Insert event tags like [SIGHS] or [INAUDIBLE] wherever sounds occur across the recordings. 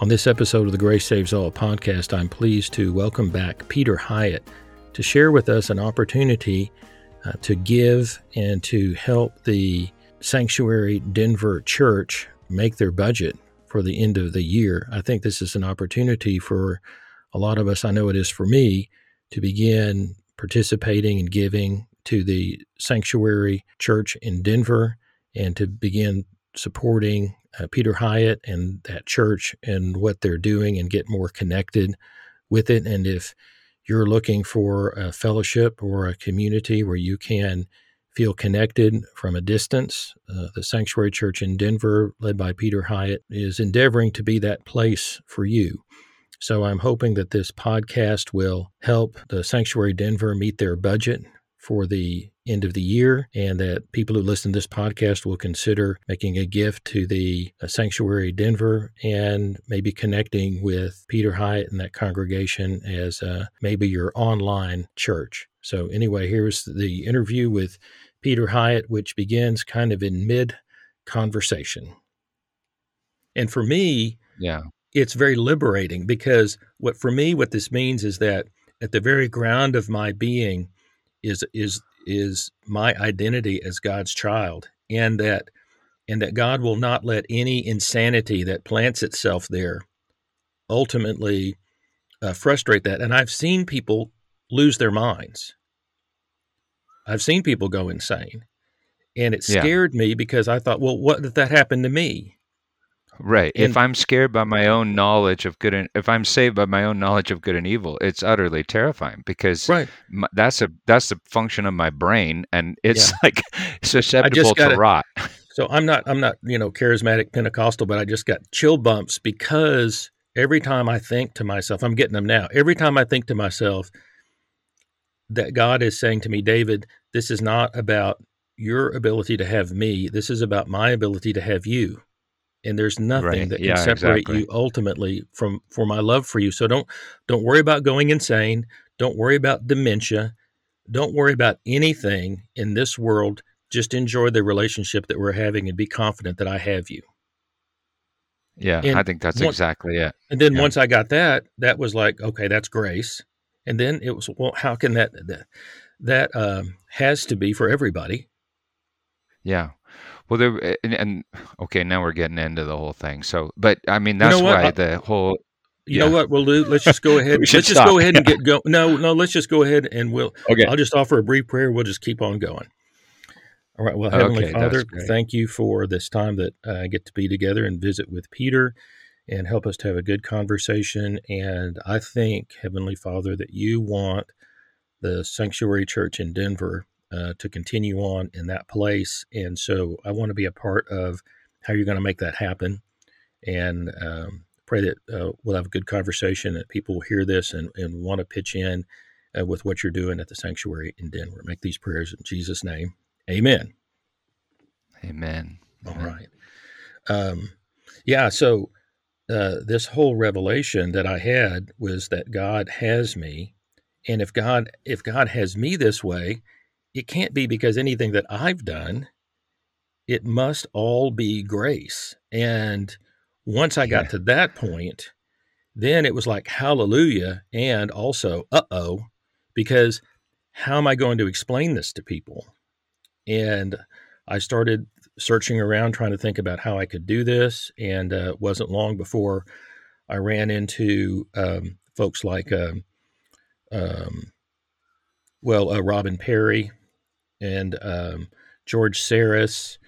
On this episode of the Grace Saves All podcast, I'm pleased to welcome back Peter Hiett to share with us an opportunity uh, to give and to help the Sanctuary Denver Church make their budget for the end of the year. I think this is an opportunity for a lot of us, I know it is for me, to begin participating and giving to the Sanctuary Church in Denver and to begin supporting uh, Peter Hiett and that church and what they're doing and get more connected with it. And if you're looking for a fellowship or a community where you can feel connected from a distance, uh, the Sanctuary Church in Denver, led by Peter Hiett, is endeavoring to be that place for you. So I'm hoping that this podcast will help the Sanctuary Denver meet their budget for the end of the year, and that people who listen to this podcast will consider making a gift to the uh, Sanctuary Denver and maybe connecting with Peter Hiett and that congregation as uh, maybe your online church. So, anyway, here's the interview with Peter Hiett, which begins kind of in mid conversation. And for me, yeah, it's very liberating because what for me what this means is that at the very ground of my being is is is my identity as God's child, and that and that God will not let any insanity that plants itself there ultimately uh, frustrate that. And I've seen people lose their minds. I've seen people go insane, and it scared yeah. me because I thought, well, what if that happened to me? Right. If I'm scared by my own knowledge of good and if I'm saved by my own knowledge of good and evil, it's utterly terrifying because right. my, that's a that's a function of my brain and it's yeah. [LAUGHS] like susceptible to rot. So I'm not I'm not, you know, charismatic Pentecostal, but I just got chill bumps because every time I think to myself, I'm getting them now. Every time I think to myself that God is saying to me, David, this is not about your ability to have me. This is about my ability to have you and there's nothing right. that can yeah, separate exactly. you ultimately from for my love for you. So don't don't worry about going insane. Don't worry about dementia. Don't worry about anything in this world. Just enjoy the relationship that we're having and be confident that i have you. Yeah and i think that's once, exactly it. and then yeah. once i got that that was like okay that's grace. And then it was well how can that that, that um, has to be for everybody? Yeah well, there eh, and, and, okay, now we're getting into the whole thing. So, but I mean, that's you know why I, the whole. You yeah. know what we'll do? Let's just go [LAUGHS] ahead. let's just stop. go ahead and get [LAUGHS] go. No, no. Let's just go ahead and we'll. Okay. I'll just offer a brief prayer. We'll just keep on going. All right. Well, Heavenly okay, Father, thank you for this time that I get to be together and visit with Peter and help us to have a good conversation. And I think, Heavenly Father, that you want the Sanctuary Church in Denver uh, to continue on in that place. And so I want to be a part of how you're going to make that happen. And um, pray that uh, we'll have a good conversation, that people will hear this and, and want to pitch in uh, with what you're doing at the sanctuary in Denver. Make these prayers in Jesus' name. Amen. Amen. All right. Um, yeah. So uh, this whole revelation that I had was that God has me, and if God if God has me this way, it can't be because anything that I've done. It must all be grace. And once I got yeah. to that point, then it was like hallelujah and also uh oh, because how am I going to explain this to people? And I started searching around trying to think about how I could do this. And uh, it wasn't long before I ran into um, folks like, um, um, well, uh, Robin Parry and um, George Sarris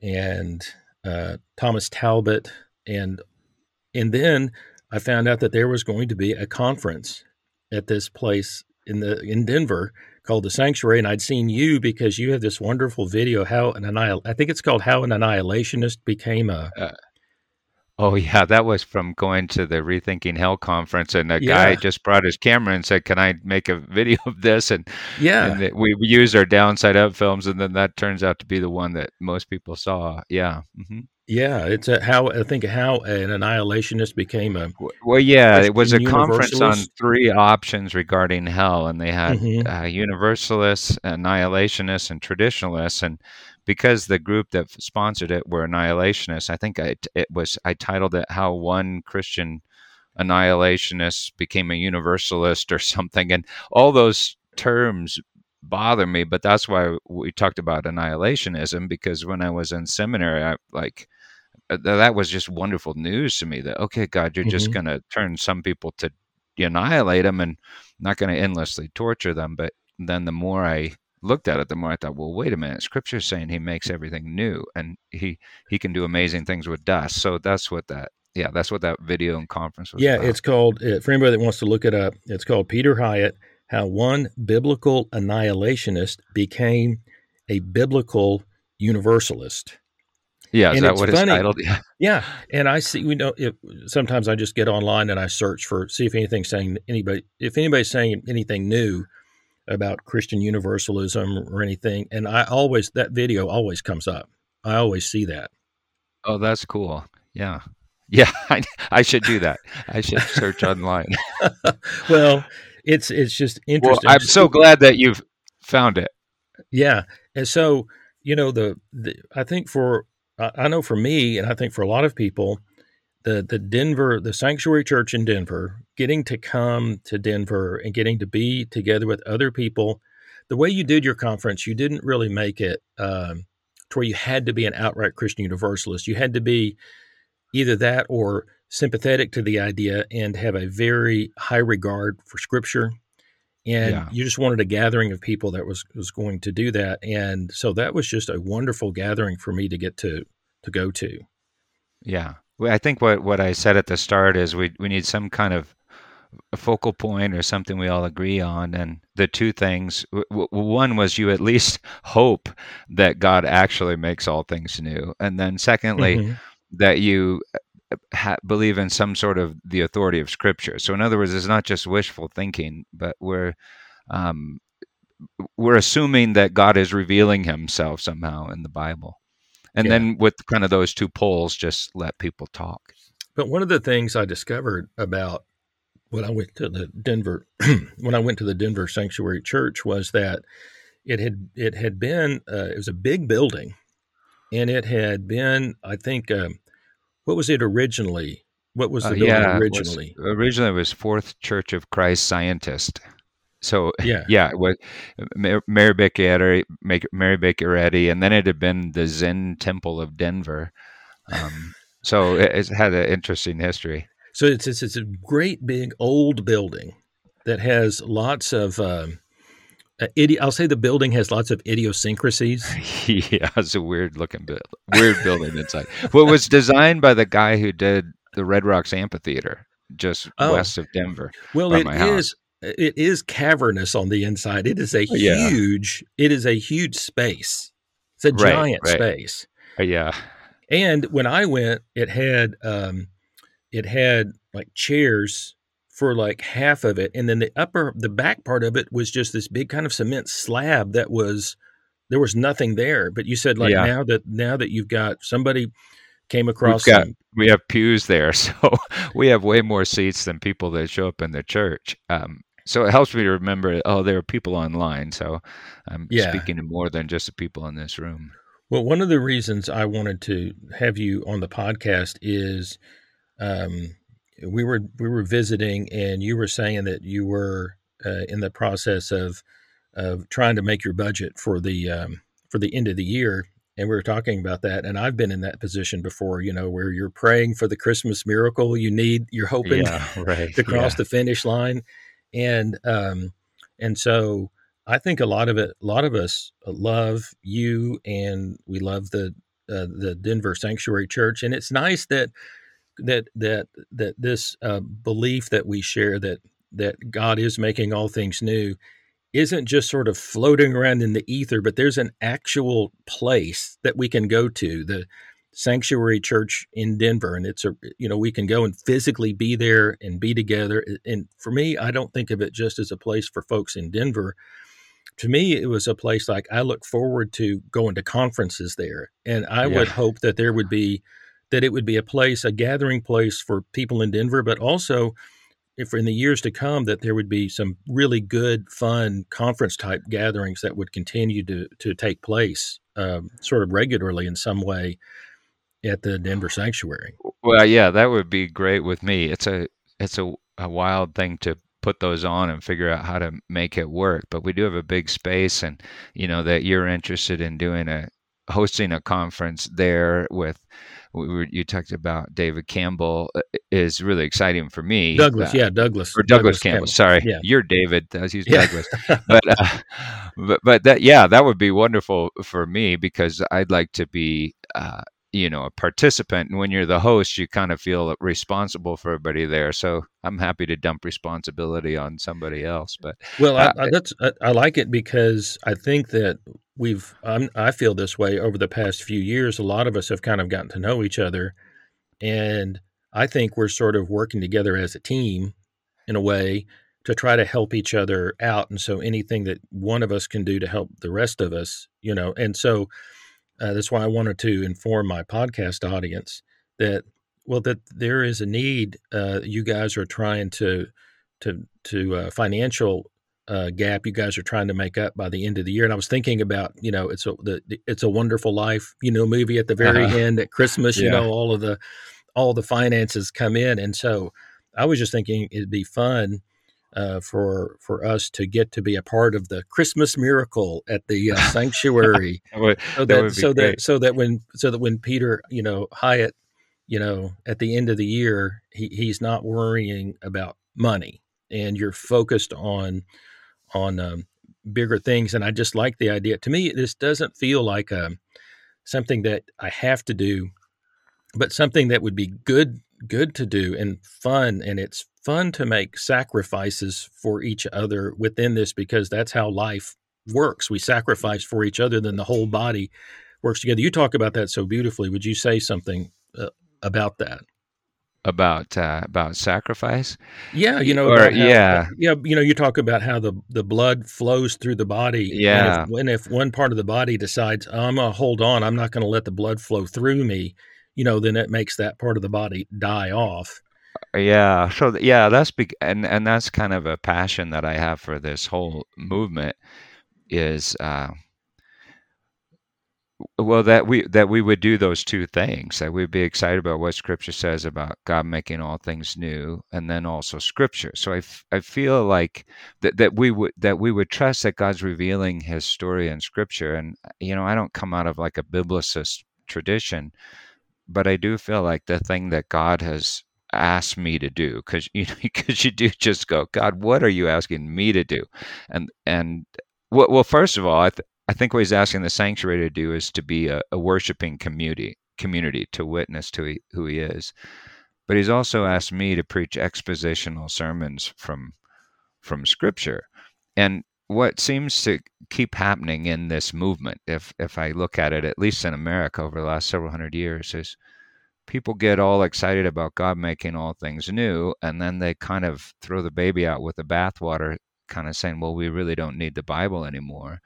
and uh, Thomas Talbott and and then I found out that there was going to be a conference at this place in the in Denver called the Sanctuary, and I'd seen you because you have this wonderful video how an annihil- I think it's called how an annihilationist became a. Uh, Oh yeah, that was from going to the Rethinking Hell conference, and a Yeah. guy just brought his camera and said, "Can I make a [LAUGHS] video of this?" And Yeah. and we used our downside up films, and then that turns out to be the one that most people saw. Yeah. hmm Yeah, it's a, how I think how an annihilationist became a Well, yeah, it was a conference on three options regarding hell, and they had Mhm. uh, universalists, annihilationists, and traditionalists. And because the group that sponsored it were annihilationists, I think I, it was I titled it "How One Christian Annihilationist Became a Universalist" or [LAUGHS] something. And all those terms bother me, but that's why we talked about annihilationism because when I was in seminary, I like uh, that was just wonderful news to me that okay god you're just Mhm. going to turn some people to annihilate them and not going to endlessly torture them but then the more i looked at it the more i thought well wait a minute scripture's saying he makes everything new and he he can do amazing things with dust so that's what that yeah that's what that video and conference was Yeah, about. it's called uh, for anybody that wants to look it up. It's called Peter Hiett: How One Biblical Annihilationist Became a Biblical Universalist. yeah is and that what it's titled [LAUGHS] yeah Yeah, and I see. We know if sometimes I just get online and I search for see if anything's saying anybody if anybody's saying anything new about Christian Universalism or anything, and I always that video always comes up. I always see that. oh that's cool yeah [LAUGHS] yeah I, I should do that i should search online [LAUGHS] well, it's it's just well interesting. i'm so glad that you've found it Yeah, and so you know the, the I think for I know for me, and I think for a lot of people, the the Denver the Sanctuary Church in Denver, getting to come to Denver and getting to be together with other people, the way you did your conference, you didn't really make it um, to where you had to be an outright Christian Universalist. You had to be either that or sympathetic to the idea and have a very high regard for Scripture and Yeah. you just wanted a gathering of people that was was going to do that and so that was just a wonderful gathering for me to get to to go to Yeah. I think what, what I said at the start is we, we need some kind of a focal point or something we all agree on. And the two things w- w- one was you at least [LAUGHS] hope that God actually makes all things new. And then, secondly, Mhm. that you uh, ha- believe in some sort of the authority of Scripture. So, in other words, it's not just wishful thinking, but we're um, we're assuming that God is revealing Himself somehow in the Bible, and Yeah. then with kind of those two poles, just let people talk. but one of the things i discovered about when i went to the denver [CLEARS THROAT] when i went to the denver sanctuary church was that it had it had been uh, it was a big building and it had been i think um, what was it originally what was the Uh, building yeah, it was- originally originally, it was Fourth Church of Christ Scientist. So [LAUGHS] yeah yeah, it was Mary Baker Eddy, Mary Baker Eddy, and then it had been the Zen Temple of Denver. Um, so it, it's had an interesting history. So it's, it's it's a great big old building that has lots of um, uh, idi- I'll say the building has lots of idiosyncrasies. [LAUGHS] yeah, it's a weird looking, bu- weird building inside. Well, it was designed by the guy who did the Red Rocks Amphitheater just Oh. west of Denver. Well, it is it is cavernous on the inside. It is a Yeah. huge it is a huge space. It's a Right, giant right. space. Uh, yeah, And when I went, it had um, it had like chairs for like half of it, and then the upper the back part of it was just this big kind of cement slab that was there was nothing there. But you said like Yeah. now that now that you've got somebody came across got some, we have pews there, [LAUGHS] so we have way more seats than people that show up in the church. Um, so it helps me to remember. Oh, there are people online, so I'm Yeah. speaking to more than just the people in this room. Well, one of the reasons I wanted to have you on the podcast is um, we were we were visiting, and you were saying that you were uh, in the process of of trying to make your budget for the um, for the end of the year, and we were talking about that. And I've been in that position before, you know, where you're praying for the Christmas miracle. You need, you're hoping [LAUGHS] right. [LAUGHS] to cross the finish line, and um, and so I think a lot of it, a lot of us love you, and we love the uh, the Denver Sanctuary Church, and it's nice that that that that this uh, belief that we share that that God is making all things new isn't just sort of floating around in the ether, but there's an actual place that we can go to. The sanctuary church in Denver, and it's a you know we can go and physically be there and be together. And for me, I don't think of it just as a place for folks in Denver. To me, it was a place like I look forward to going to conferences there, and I yeah. would hope that there would be that it would be a place, a gathering place for people in Denver, but also if in the years to come that there would be some really good, fun conference type gatherings that would continue to to take place um, sort of regularly in some way at the Denver Sanctuary. Well, yeah, that would be great with me. It's a it's a, a wild thing to put those on and figure out how to make it work. But we do have a big space, and you know that you're interested in doing a hosting a conference there with we were, you talked about David Campbell uh, is really exciting for me. Douglas, uh, yeah, Douglas or Douglas, Douglas Campbell. Campbell. Sorry, yeah. you're David. Using yeah. Douglas, but uh, but but that yeah, that would be wonderful for me because I'd like to be uh, you know a participant and when you're the host you kind of feel responsible for everybody there. So i'm happy to dump responsibility on somebody else but well uh, I, I, that's I, I, like it because i think that we've I'm, i feel this way over the past few years. A lot of us have kind of gotten to know each other and i think we're sort of working together as a team in a way to try to help each other out and so anything that one of us can do to help the rest of us you know and so uh, that's why I wanted to inform my podcast audience that well that there is a need. Uh, you guys are trying to to to uh, financial uh, gap you guys are trying to make up by the end of the year. And I was thinking about you know it's a the, it's a wonderful life you know movie at the very uh-huh. end at Christmas. Yeah. You know all of the all the finances come in, and so I was just thinking it'd be fun uh, for for us to get to be a part of the Christmas miracle at the uh, [LAUGHS] sanctuary, that would, so that, that so great. that so that when so that when Peter you know Hiett you know at the end of the year he, he's not worrying about money and you're focused on on um, bigger things and I just like the idea. To me, this doesn't feel like a, um, something that I have to do, but something that would be good good to do and fun and it's fun to make sacrifices for each other within this because that's how life works. We sacrifice for each other, then the whole body works together. You talk about that so beautifully. Would you say something uh, about that? About uh, about sacrifice? Yeah, you know, or, how, yeah, yeah. You know, you talk about how the the blood flows through the body. Yeah, and if, and if one part of the body decides, I'm gonna hold on, I'm not gonna let the blood flow through me, you know, then it makes that part of the body die off. Yeah. So yeah, that's big, and and that's kind of a passion that I have for this whole movement is uh, well that we that we would do those two things that we'd be excited about what scripture says about god making all things new and then also scripture so I, f- I feel like that, that we would that we would trust that god's revealing his story in scripture and you know i don't come out of like a biblicist tradition but i do feel like the thing that god has ask me to do because you because [LAUGHS] you do just go god what are you asking me to do? And and well, well first of all i th- i think what he's asking the sanctuary to do is to be a, a worshiping community community to witness to he, who he is. But he's also asked me to preach expositional sermons from from scripture. And what seems to keep happening in this movement if if i look at it at least in america over the last several hundred years is people get all excited about God making all things new, and then they kind of throw the baby out with the bathwater, kind of saying, "Well, we really don't need the Bible anymore."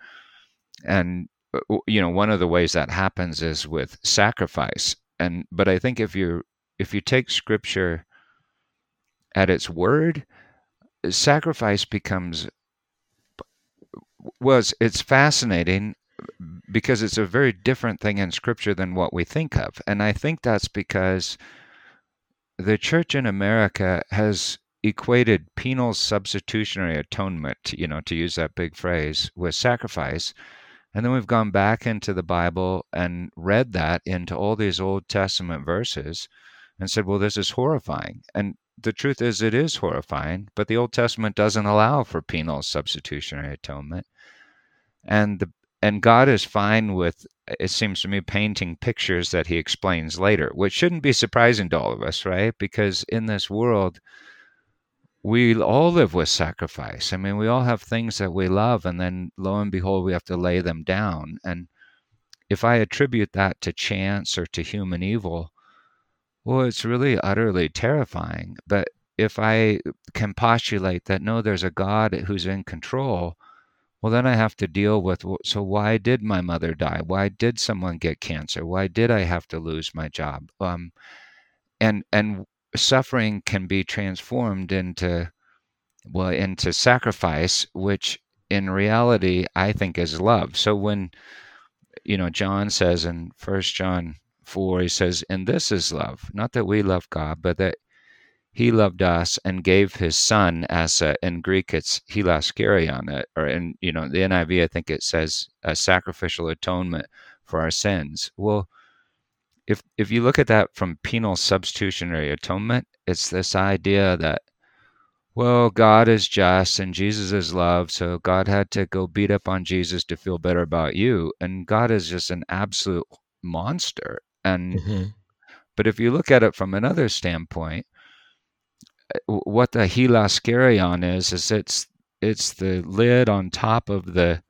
And uh, you know, one of the ways that happens is with sacrifice. And but I think if you if you take Scripture at its word, sacrifice becomes was it's fascinating because it's a very different thing in scripture than what we think of. And I think that's because the church in America has equated penal substitutionary atonement, you know, to use that big phrase, with sacrifice. And then we've gone back into the Bible and read that into all these Old Testament verses and said, well, this is horrifying. And the truth is, it is horrifying, but the Old Testament doesn't allow for penal substitutionary atonement. And the and God is fine with, it seems to me, painting pictures that he explains later, which shouldn't be surprising to all of us, right? Because in this world, we all live with sacrifice. I mean, we all have things that we love, and then lo and behold, we have to lay them down. And if I attribute that to chance or to human evil, well, it's really utterly terrifying. But if I can postulate that no, there's a God who's in control, well, then I have to deal with so why did my mother die? Why did someone get cancer? Why did I have to lose my job? Um, and and suffering can be transformed into well into sacrifice, which in reality I think is love. So when you know John says in First John four, he says, "And this is love, not that we love God, but that he loved us and gave his son as a, in Greek it's hilasterion, or in you know the NIV I think it says a sacrificial atonement for our sins. Well, if if you look at that from penal substitutionary atonement, it's this idea that well, God is just and Jesus is love, so God had to go beat up on Jesus to feel better about you, and God is just an absolute monster. And mm-hmm. but if you look at it from another standpoint, what the hilasterion is is it's it's the lid on top of the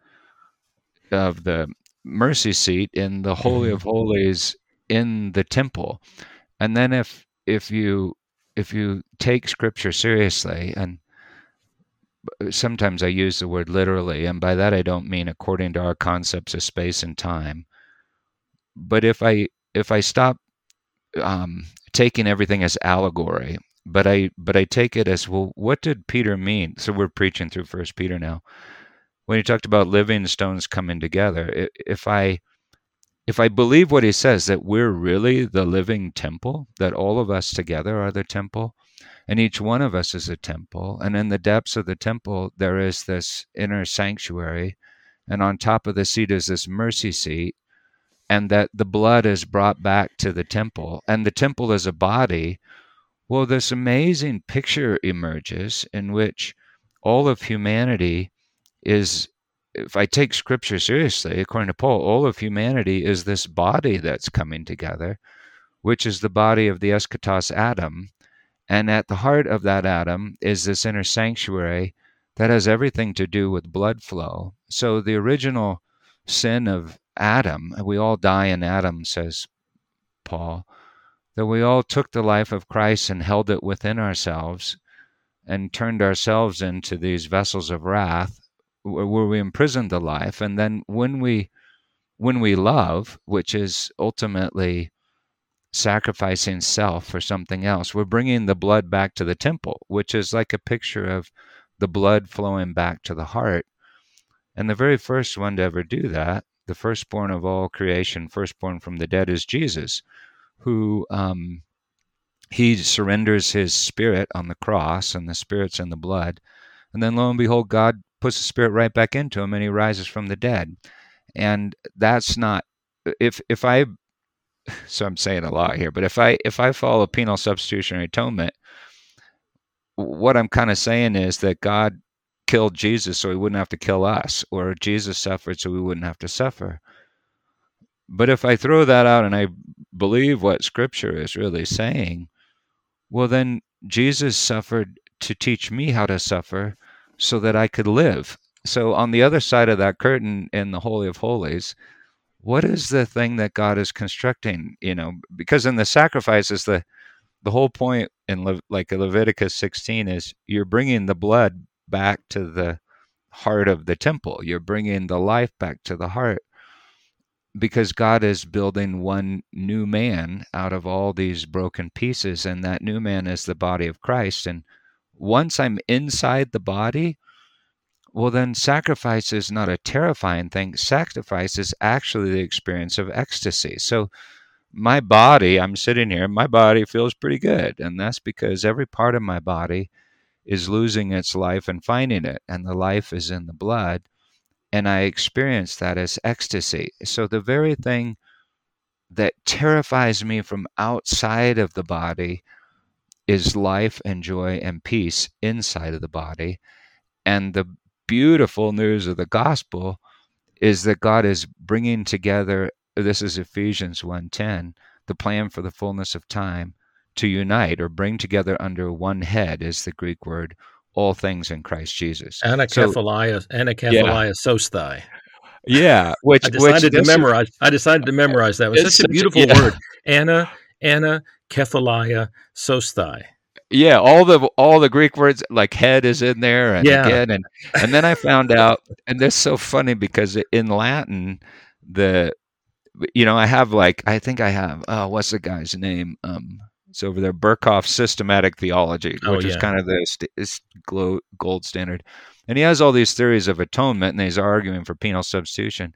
of the mercy seat in the holy of mm-hmm. holies in the temple and then if if you if you take scripture seriously and sometimes i use the word literally and by that i don't mean according to our concepts of space and time but if i if i stop um, taking everything as allegory but I but I take it as well. What did Peter mean? So we're preaching through First Peter now. When he talked about living stones coming together, if I if I believe what he says that we're really the living temple, that all of us together are the temple, and each one of us is a temple, and in the depths of the temple there is this inner sanctuary, and on top of the seat is this mercy seat, and that the blood is brought back to the temple, and the temple is a body well, this amazing picture emerges in which all of humanity is, if I take scripture seriously, according to Paul, all of humanity is this body that's coming together, which is the body of the eschatos Adam. And at the heart of that Adam is this inner sanctuary that has everything to do with blood flow. So the original sin of Adam, we all die in Adam, says Paul that we all took the life of Christ and held it within ourselves and turned ourselves into these vessels of wrath where we imprisoned the life. And then when we when we love which is ultimately sacrificing self for something else we're bringing the blood back to the temple which is like a picture of the blood flowing back to the heart. And the very first one to ever do that the firstborn of all creation firstborn from the dead is Jesus who um, he surrenders his spirit on the cross, and the spirit's in the blood. And then lo and behold, God puts the spirit right back into him, and he rises from the dead. And that's not if if I [SIGHS] so I'm saying a lot here, but if I if I follow penal substitutionary atonement, what I'm kind of saying is that God killed Jesus so he wouldn't have to kill us, or Jesus suffered so we wouldn't have to suffer. But if I throw that out and I believe what Scripture is really saying, well, then Jesus suffered to teach me how to suffer so that I could live. So, on the other side of that curtain in the Holy of Holies, what is the thing that God is constructing? You know, because in the sacrifices, the the whole point in Le- like Leviticus 16 is you're bringing the blood back to the heart of the temple. You're bringing the life back to the heart because God is building one new man out of all these broken pieces, and that new man is the body of Christ. And once I'm inside the body, well, then sacrifice is not a terrifying thing. Sacrifice is actually the experience of ecstasy. So, my body, I'm sitting here, my body feels pretty good. And that's because every part of my body is losing its life and finding it. And the life is in the blood and I experience that as ecstasy. So the very thing that terrifies me from outside of the body is life and joy and peace inside of the body. And the beautiful news of the gospel is that God is bringing together this is Ephesians 1:10 the plan for the fullness of time to unite or bring together under one head is the Greek word all things in Christ Jesus. Anakephalia, so, Anakephalia yeah. sosthai. Yeah, which I decided which to memorize. I decided to memorize that. It was It's such a beautiful yeah. word. Anna, Anna, Kephalia, Sosthai. yeah all the all the greek words like head is in there and Yeah. again and and then i found out and this is so funny because in latin the you know i have like i think i have oh what's the guy's name um it's over there Berkhof systematic theology Oh, which is kind of the is gold standard and he has all these theories of atonement and he's arguing for penal substitution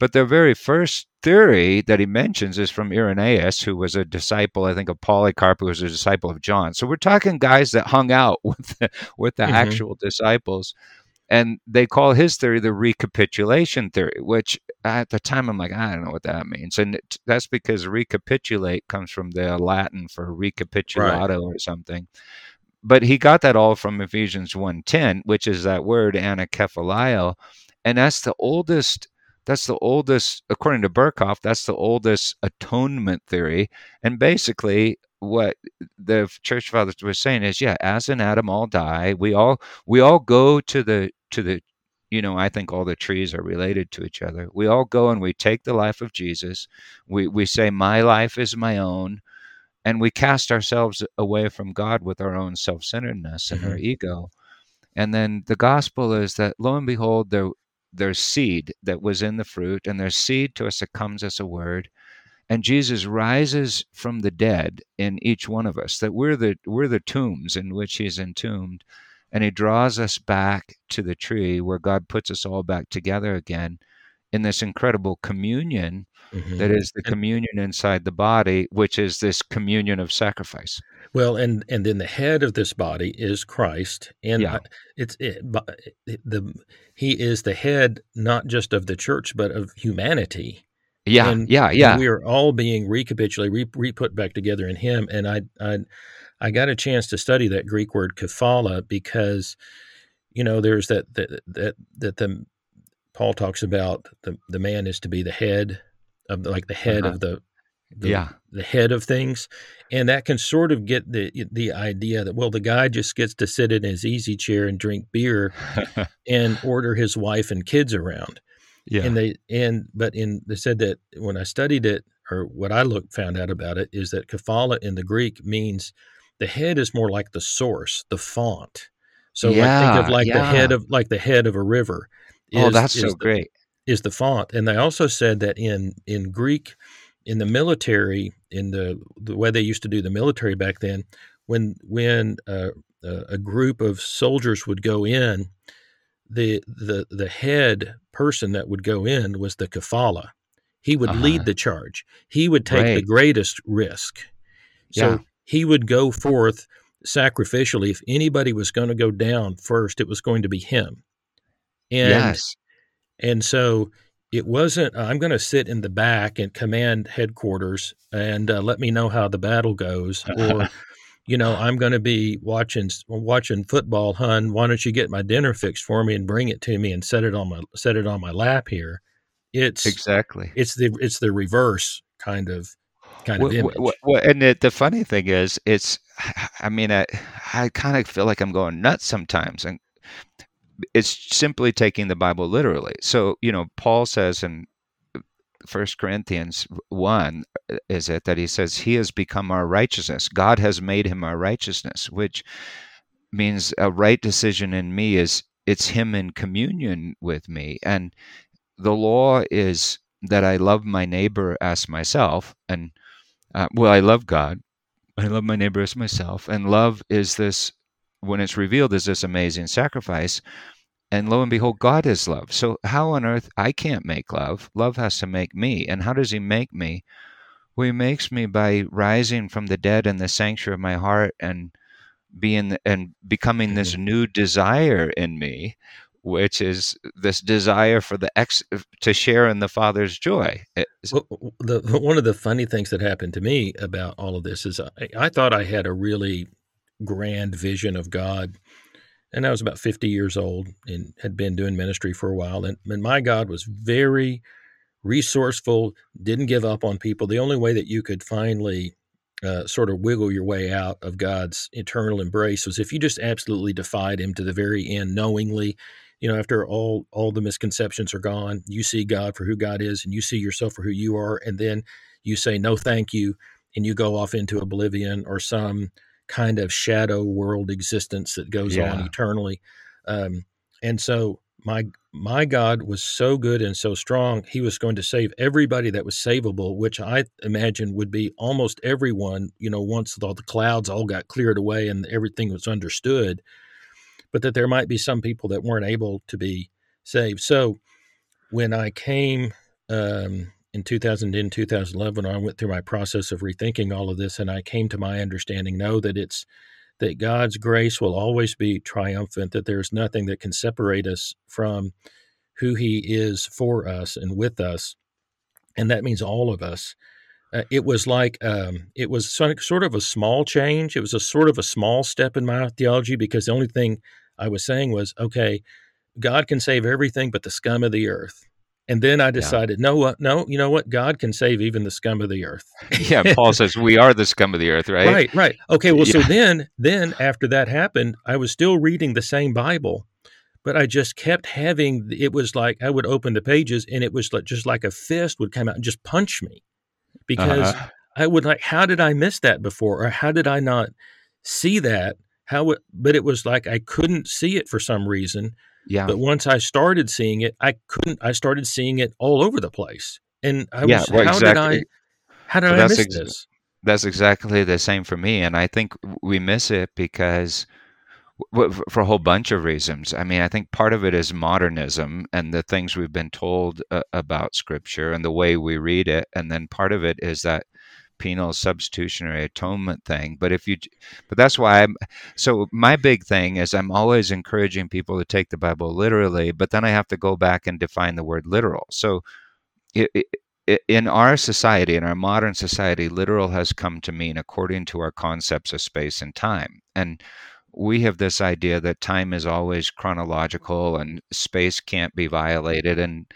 but the very first theory that he mentions is from Irenaeus, who was a disciple, I think, of Polycarp, who was a disciple of John. So we're talking guys that hung out [LAUGHS] with the, with the Mhm. actual disciples. And they call his theory the recapitulation theory, which at the time I'm like, I don't know what that means. And it, that's because recapitulate comes from the Latin for recapitulato or something. But he got that all from Ephesians 1.10, which is that word anakephalio. And that's the oldest that's the oldest, according to Berkhof, that's the oldest atonement theory. And basically, what the church fathers were saying is, yeah, as in Adam, all die. We all we all go to the to the, you know, I think all the trees are related to each other. We all go and we take the life of Jesus. We we say, my life is my own, and we cast ourselves away from God with our own self centeredness and our mm-hmm. ego. And then the gospel is that lo and behold, there there's seed that was in the fruit, and there's seed to us that comes as a word. And Jesus rises from the dead in each one of us, that we're the we're the tombs in which he's entombed. And he draws us back to the tree where God puts us all back together again in this incredible communion Mhm. that is the communion inside the body, which is this communion of sacrifice. Well, and and then the head of this body is Christ, and Yeah. It's it- the he is the head not just of the church but of humanity. Yeah, And- yeah, and yeah. we are all being recapitulated, re, re put back together in Him. And I, I, I got a chance to study that Greek word kephala because, you know, there's that that that that the Paul talks about the the man is to be the head of the, like the head Uh-huh. of the, the Yeah. the head of things, and that can sort of get the the idea that well, the guy just gets to sit in his easy chair and drink beer [LAUGHS] and order his wife and kids around yeah. and they and but in they said that when I studied it or what I looked found out about it is that kephala in the Greek means the head is more like the source, the font. So like think of like the head of like the head of a river. oh, that's is so the- great. is the font. And they also said that in in Greek, in the military, in the the way they used to do the military back then, when when uh, a, a group of soldiers would go in, the the the head person that would go in was the kafala. He would Uh-huh. lead the charge. He would take the greatest risk. So Yeah. he would go forth sacrificially. If anybody was going to go down first, it was going to be him. And yes. and so it wasn't, I'm going to sit in the back and command headquarters and uh, let me know how the battle goes. Or, [LAUGHS] you know, I'm going to be watching watching football, hun. Why don't you get my dinner fixed for me and bring it to me and set it on my set it on my lap here? It's Exactly. it's the it's the reverse kind of kind of image. wh- wh- and the, the funny thing is, it's, I mean, I, I kind of feel like I'm going nuts sometimes. And it's simply taking the Bible literally. So, you know, Paul says in First Corinthians 1, uh, is it that he says, He has become our righteousness. God has made him our righteousness, which means a right decision in me is it's him in communion with me. And the law is that I love my neighbor as myself. And uh, well, I love God. I love my neighbor as myself. And love is this, when it's revealed, is this amazing sacrifice. And lo and behold, God is love. So how on earth I can't make love? Love has to make me. And how does He make me? Well, He makes me by rising from the dead in the sanctuary of my heart and being and becoming this mm-hmm. new desire in me, which is this desire for the ex to share in the Father's joy. Well, the, the- [LAUGHS] one of the funny things that happened to me about all of this is I, I thought I had a really grand vision of God, and I was about 50 years old and had been doing ministry for a while. And, and my God was very resourceful, didn't give up on people. The only way that you could finally uh, sort of wiggle your way out of God's eternal embrace was if you just absolutely defied Him to the very end, knowingly. you know, after all all the misconceptions are gone, you see God for who God is, and you see yourself for who you are, and then you say no, thank you, and you go off into oblivion or some kind of shadow world existence that goes yeah. on eternally. Um, and so my my God was so good and so strong, he was going to save everybody that was savable, which I imagine would be almost everyone, you know, once all the clouds all got cleared away and everything was understood, but that there might be some people that weren't able to be saved. So when I came um, in 2010, 2011, I went through my process of rethinking all of this and I came to my understanding, know that it's that God's grace will always be triumphant, that there's nothing that can separate us from who He is for us and with us. And that means all of us. Uh, it was like um, it was sort of a small change. It was a sort of a small step in my theology because the only thing I was saying was, okay, God can save everything but the scum of the earth. And then I decided, yeah. no, uh, no, you know what? God can save even the scum of the earth. yeah, Paul says we are the scum of the earth, right? Right, right. Okay, well, yeah. so then, then after that happened, I was still reading the same Bible, but I just kept having. It was like I would open the pages, and it was like just like a fist would come out and just punch me, because uh-huh. I would like, how did I miss that before, or how did I not see that? How? It, but it was like I couldn't see it for some reason yeah. But once I started seeing it, I couldn't. I started seeing it all over the place, and I yeah, was. Well, how exactly. did I? How did I miss ex- this? That's exactly the same for me, and I think we miss it because for a whole bunch of reasons. I mean, I think part of it is modernism and the things we've been told uh, about Scripture and the way we read it, and then part of it is that penal substitutionary atonement thing but if you but that's why i'm so my big thing is i'm always encouraging people to take the bible literally but then i have to go back and define the word literal. So it, it, in our society in our modern society literal has come to mean according to our concepts of space and time. And we have this idea that time is always chronological and space can't be violated. And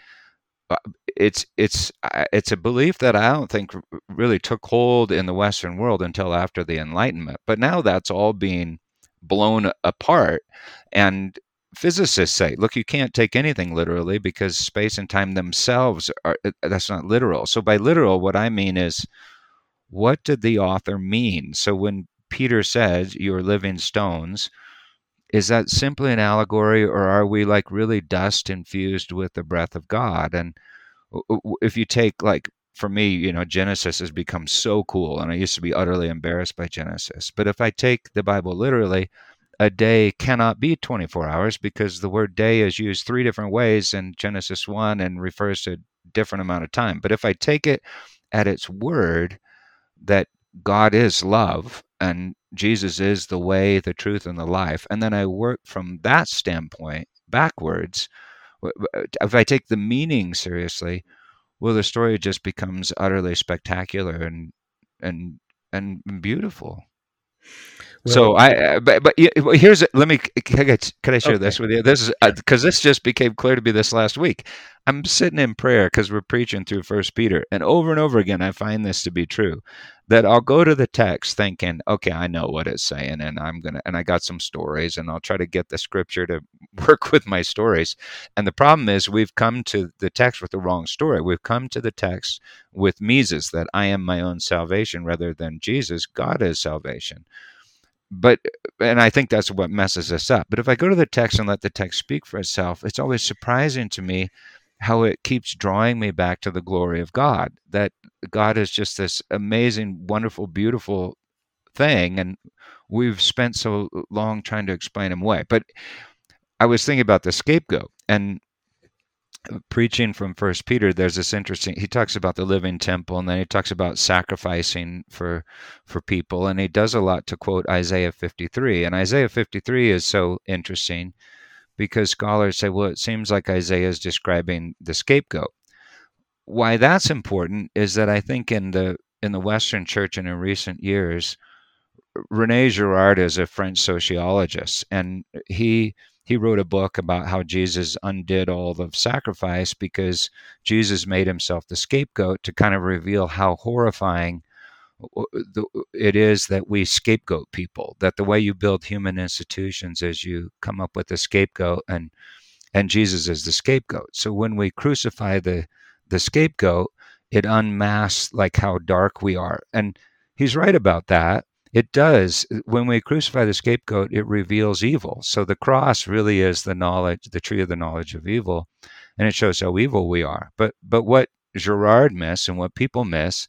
uh, it's it's it's a belief that I don't think really took hold in the Western world until after the Enlightenment. But now that's all being blown apart, and physicists say, look, you can't take anything literally because space and time themselves are uh, that's not literal. So by literal, what I mean is, what did the author mean? So when Peter says, "You're living stones," is that simply an allegory or are we like really dust infused with the breath of god and if you take like for me you know genesis has become so cool and i used to be utterly embarrassed by genesis but if i take the bible literally a day cannot be 24 hours because the word day is used three different ways in genesis 1 and refers to a different amount of time but if i take it at its word that god is love and Jesus is the way, the truth, and the life. And then I work from that standpoint backwards. If I take the meaning seriously, well, the story just becomes utterly spectacular and and and beautiful. Well, so I, uh, but, but here's let me can I, can I share okay. this with you? This is because uh, this just became clear to me this last week. I'm sitting in prayer because we're preaching through First Peter, and over and over again, I find this to be true. That I'll go to the text thinking, okay, I know what it's saying, and I'm gonna, and I got some stories, and I'll try to get the scripture to [LAUGHS] work with my stories. And the problem is, we've come to the text with the wrong story. We've come to the text with Mises that I am my own salvation rather than Jesus. God is salvation but and I think that's what messes us up. But if I go to the text and let the text speak for itself, it's always surprising to me how it keeps drawing me back to the glory of God. That God is just this amazing, wonderful, beautiful thing, and we've spent so long trying to explain him away. But I was thinking about the scapegoat, and preaching from first peter there's this interesting he talks about the living temple and then he talks about sacrificing for for people and he does a lot to quote isaiah 53 and isaiah 53 is so interesting because scholars say well it seems like isaiah is describing the scapegoat. Why that's important is that i think in the in the western church and in recent years rene girard is a french sociologist and he he wrote a book about how Jesus undid all the sacrifice because Jesus made himself the scapegoat to kind of reveal how horrifying it is that we scapegoat people that the way you build human institutions is you come up with a scapegoat and and Jesus is the scapegoat. So when we crucify the the scapegoat, it unmasks like how dark we are. And he's right about that. It does. When we crucify the scapegoat, it reveals evil. So the cross really is the knowledge, the tree of the knowledge of evil, and it shows how evil we are. But but what Girard miss and what people miss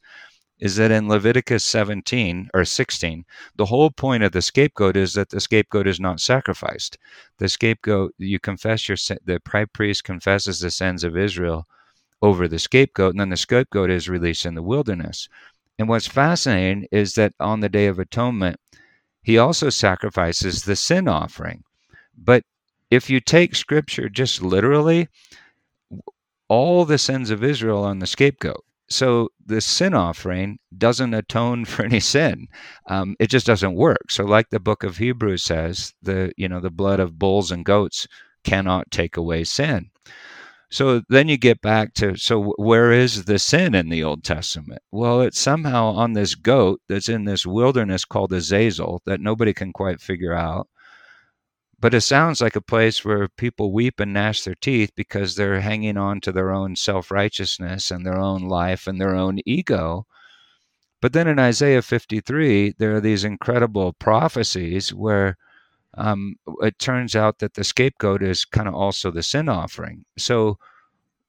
is that in Leviticus 17 or 16, the whole point of the scapegoat is that the scapegoat is not sacrificed. The scapegoat, you confess your sin, the high priest confesses the sins of Israel over the scapegoat, and then the scapegoat is released in the wilderness. And what's fascinating is that on the Day of Atonement, he also sacrifices the sin offering. But if you take scripture just literally, all the sins of Israel on the scapegoat. So the sin offering doesn't atone [LAUGHS] for any sin. Um, it just doesn't work. So, like the book of Hebrews says, the you know the blood of bulls and goats cannot take away sin. So then you get back to so where is the sin in the Old Testament? Well, it's somehow on this goat that's in this wilderness called Azazel that nobody can quite figure out. But it sounds like a place where people weep and gnash their teeth because they're hanging on to their own self righteousness and their own life and their own ego. But then in Isaiah 53, there are these incredible prophecies where um, it turns out that the scapegoat is kind of also the sin offering. So,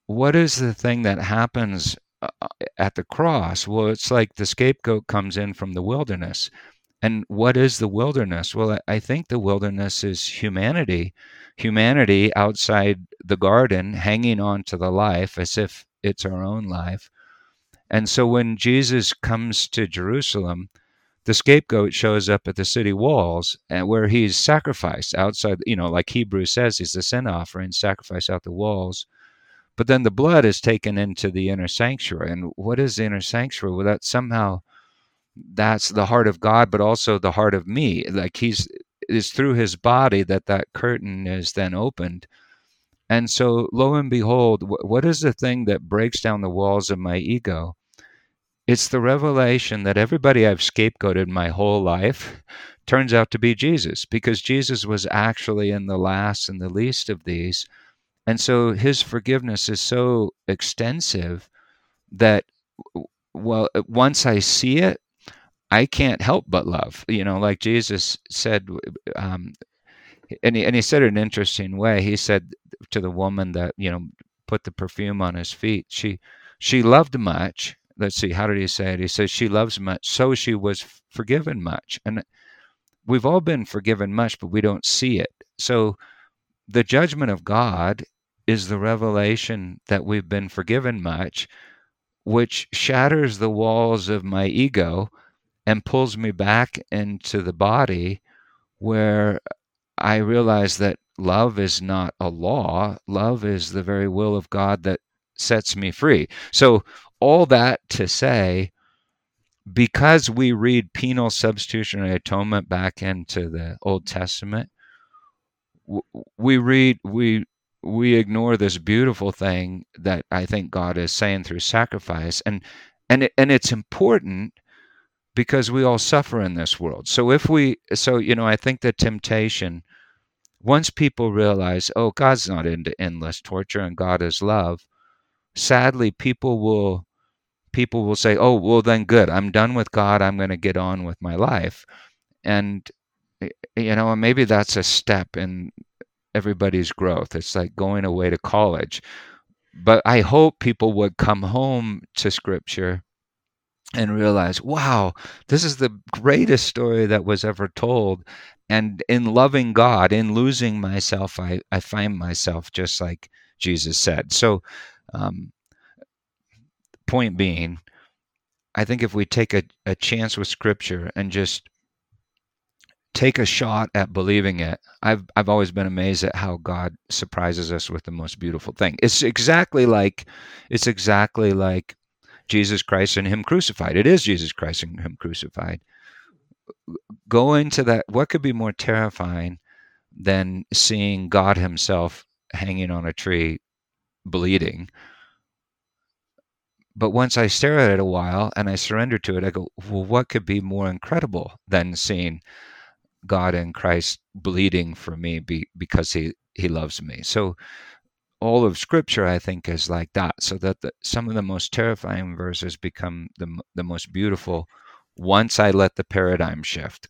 what is the thing that happens uh, uh, at the cross? Well, it's like the scapegoat comes in from the wilderness. And what is the wilderness? Well, I think the wilderness is humanity, humanity outside the garden, hanging on to the life as if it's our own life. And so when Jesus comes to Jerusalem, the scapegoat shows up at the city walls and where he's sacrificed outside you know like hebrews says he's the sin offering sacrifice out the walls but then the blood is taken into the inner sanctuary and what is the inner sanctuary well that somehow that's the heart of god but also the heart of me. Like he's it's through his body that that curtain is then opened. And so lo and behold what is the thing that breaks down the walls of my ego? It's the revelation that everybody I've scapegoated my whole life [LAUGHS] turns out to be Jesus, because Jesus was actually in the last and the least of these. And so his forgiveness is so extensive that, well, once I see it, I can't help but love. You know, like Jesus said, um, and, he, and he said it in an interesting way. He said to the woman that, you know, put the perfume on his feet, she, she loved much let's see, how did he say it? He says, She loves much, so she was forgiven much. And we've all been forgiven much, but we don't see it. So the judgment of God is the revelation that we've been forgiven much, which shatters the walls of my ego and pulls me back into the body where I realize that love is not a law, love is the very will of God that sets me free. So all that to say, because we read penal substitutionary atonement back into the Old Testament, we read we we ignore this beautiful thing that I think God is saying through sacrifice, and and it, and it's important because we all suffer in this world. So if we, so you know, I think the temptation once people realize, oh, God's not into endless torture and God is love, sadly, people will people will say, "Oh, well, then good. I'm done with God. I'm going to get on with my life," and you know, maybe that's a step in everybody's growth. It's like going away to college. But I hope people would come home to Scripture and realize, wow, this is the greatest story that was ever told. And in loving God, in losing myself, I, I find myself just like Jesus said. So, um, point being, I think if we take a, a chance with scripture and just take a shot at believing it, I've I've always been amazed at how God surprises us with the most beautiful thing. It's exactly like it's exactly like Jesus Christ and him crucified. It is Jesus Christ and him crucified. Go into that what could be more terrifying than seeing God himself hanging on a tree bleeding but once I stare at it a while and I surrender to it, I go, well, what could be more incredible than seeing God and Christ bleeding for me be, because he he loves me. So all of scripture i think is like that. So that the, some of the most terrifying verses become the, the most beautiful once i let the paradigm shift.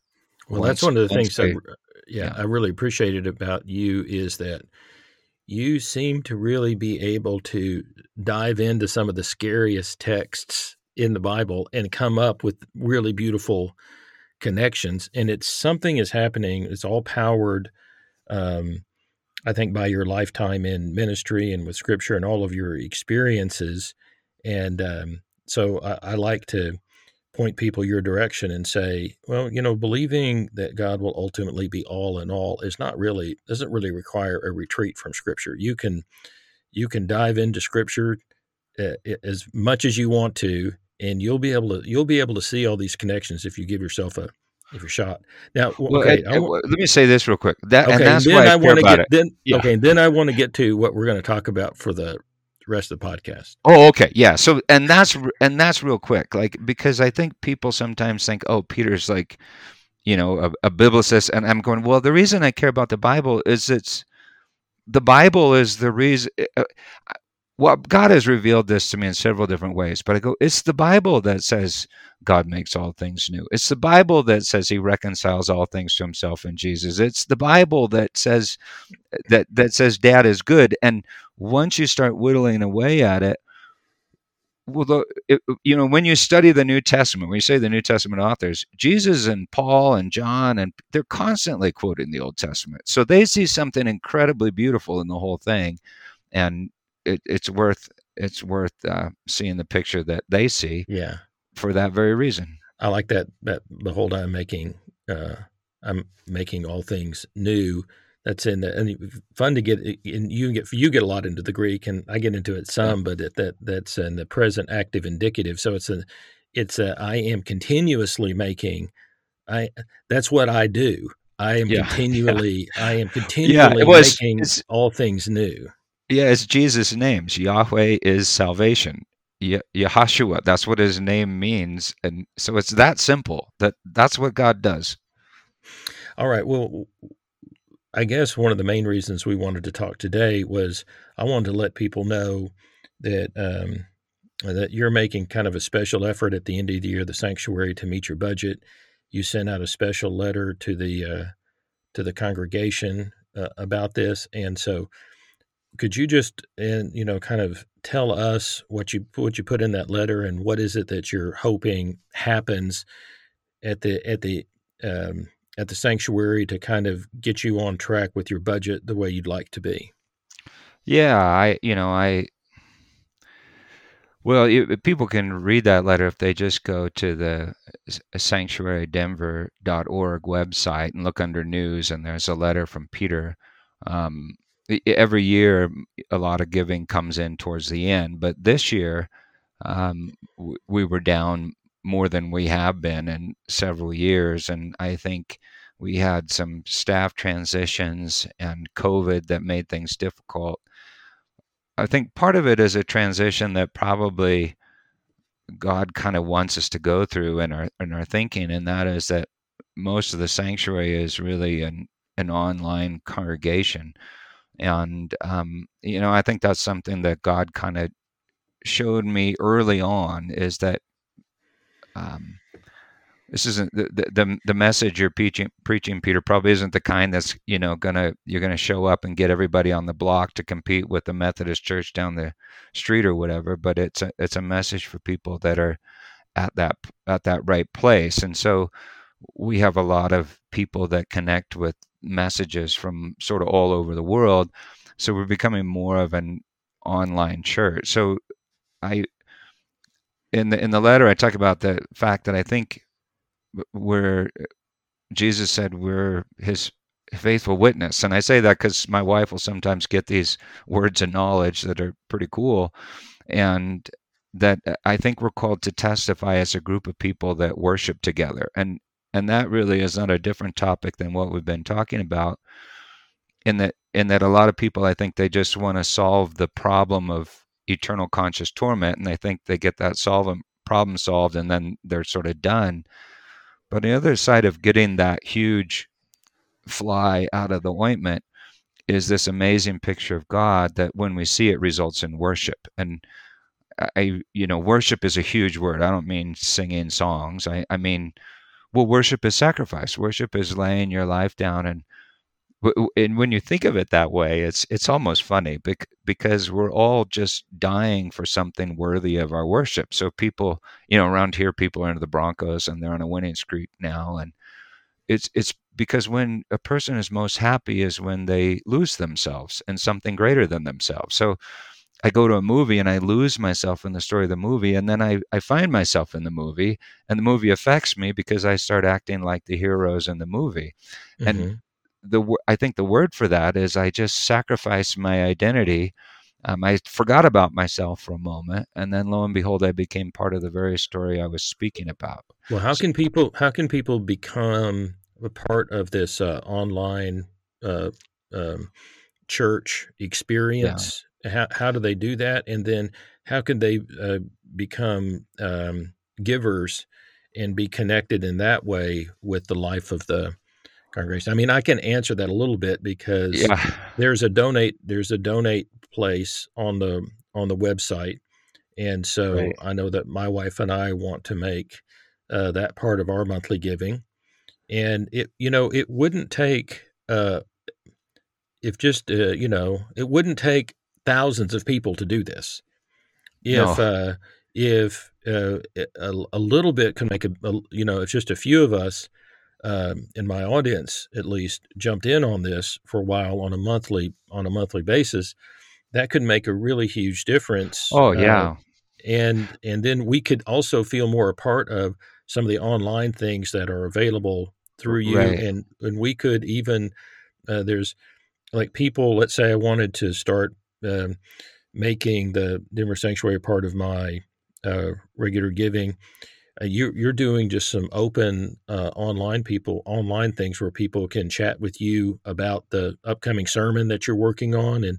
Well once, that's one of the things I, yeah, yeah. I really appreciated about you is that you seem to really be able to dive into some of the scariest texts in the bible and come up with really beautiful connections. And it's something is happening it's all powered um, I think by your lifetime in ministry and with scripture and all of your experiences. And um, so I, I, like to point people your direction and say, well, you know, believing that God will ultimately be all in all is not really doesn't really require a retreat from scripture. You can you can dive into scripture uh, as much as you want to and you'll be able to you'll be able to see all these connections if you give yourself a if you're shot. Now, well, okay, let me say this real quick. That okay, and that's then why I, I want to get it. then yeah. okay, then I want to get to what we're going to talk about for the rest of the podcast. Oh, okay, yeah. So, and that's and that's real quick, like because I think people sometimes think, oh, Peter's like, you know, a, a biblicist, and I'm going, well, the reason I care about the Bible is it's the Bible is the reason. Uh, well, God has revealed this to me in several different ways, but I go, it's the Bible that says God makes all things new. It's the Bible that says he reconciles all things to himself in Jesus. It's the Bible that says that that says dad is good. And once you start whittling away at it, well, the, it, you know, when you study the New Testament, when you say the New Testament authors, Jesus and Paul and John, and they're constantly quoting the Old Testament. So they see something incredibly beautiful in the whole thing. And it, it's worth it's worth uh, seeing the picture that they see. Yeah. For that very reason. I like that that the whole time making uh, I'm making all things new. That's in the and fun to get and you get you get a lot into the Greek and I get into it some, yeah. but it, that that's in the present active indicative. So it's a it's a I am continuously making. I that's what I do. I am yeah. [LAUGHS] continually yeah. I am continually yeah, was, making all things new. Yeah, it's Jesus' names. Yahweh is salvation. Ye- Yahashua, that's what his name means. And so it's that simple. That that's what God does. All right. Well, I guess one of the main reasons we wanted to talk today was I wanted to let people know that um, that you're making kind of a special effort at the end of the year, the sanctuary, to meet your budget. You sent out a special letter to the uh, to the congregation uh, about this, and so could you just and you know kind of tell us what you what you put in that letter and what is it that you're hoping happens at the at the um, at the sanctuary to kind of get you on track with your budget the way you'd like to be? Yeah i you know i well it, people can read that letter if they just go to the sanctuarydenver.org website and look under news and there's a letter from peter um, every year a lot of giving comes in towards the end but this year um, we were down more than we have been in several years and i think we had some staff transitions and covid that made things difficult. I think part of it is a transition that probably god kind of wants us to go through in our in our thinking and that is that most of the sanctuary is really an an online congregation and um, you know i think that's something that god kind of showed me early on is that um, this isn't the, the the message you're preaching preaching peter probably isn't the kind that's you know gonna you're gonna show up and get everybody on the block to compete with the methodist church down the street or whatever but it's a it's a message for people that are at that at that right place. And so we have a lot of people that connect with messages from sort of all over the world. So we're becoming more of an online church. So I in the in the letter I talk about the fact that I think we're Jesus said we're his faithful witness. And I say that because my wife will sometimes get these words of knowledge that are pretty cool. And that uh, I think we're called to testify as a group of people that worship together. And and that really is not a different topic than what we've been talking about in that in that a lot of people i think they just want to solve the problem of eternal conscious torment and they think they get that solve problem solved and then they're sort of done but the other side of getting that huge fly out of the ointment is this amazing picture of God that when we see it results in worship. And I, you know, worship is a huge word. I don't mean singing songs. I, I mean, well, worship is sacrifice. Worship is laying your life down and and when you think of it that way, it's it's almost funny because we're all just dying for something worthy of our worship. So people, you know, around here, people are into the Broncos and they're on a winning streak now, and it's it's because when a person is most happy is when they lose themselves in something greater than themselves. So I go to a movie and I lose myself in the story of the movie, and then I, I find myself in the movie, and the movie affects me because I start acting like the heroes in the movie. Mm-hmm. And the I think the word for that is I just sacrificed my identity. Um, I forgot about myself for a moment, and then lo and behold, I became part of the very story I was speaking about. Well, how can people how can people become a part of this uh, online uh, um, church experience? Yeah. How how do they do that? And then how can they uh, become um, givers and be connected in that way with the life of the congregation? I mean, I can answer that a little bit because yeah. there's a donate there's a donate place on the on the website, and so right. I know that my wife and I want to make uh, that part of our monthly giving, and it you know it wouldn't take uh, if just uh, you know it wouldn't take thousands of people to do this if no. uh, if uh, a, a, little bit can make a, a, you know if just a few of us um, in my audience at least jumped in on this for a while on a monthly on a monthly basis, that could make a really huge difference. Oh yeah, uh, and and then we could also feel more a part of some of the online things that are available through you, right. and and we could even uh, there's like people. Let's say I wanted to start um, making the Denver Sanctuary a part of my uh, regular giving uh, you, you're doing just some open uh, online people online things where people can chat with you about the upcoming sermon that you're working on and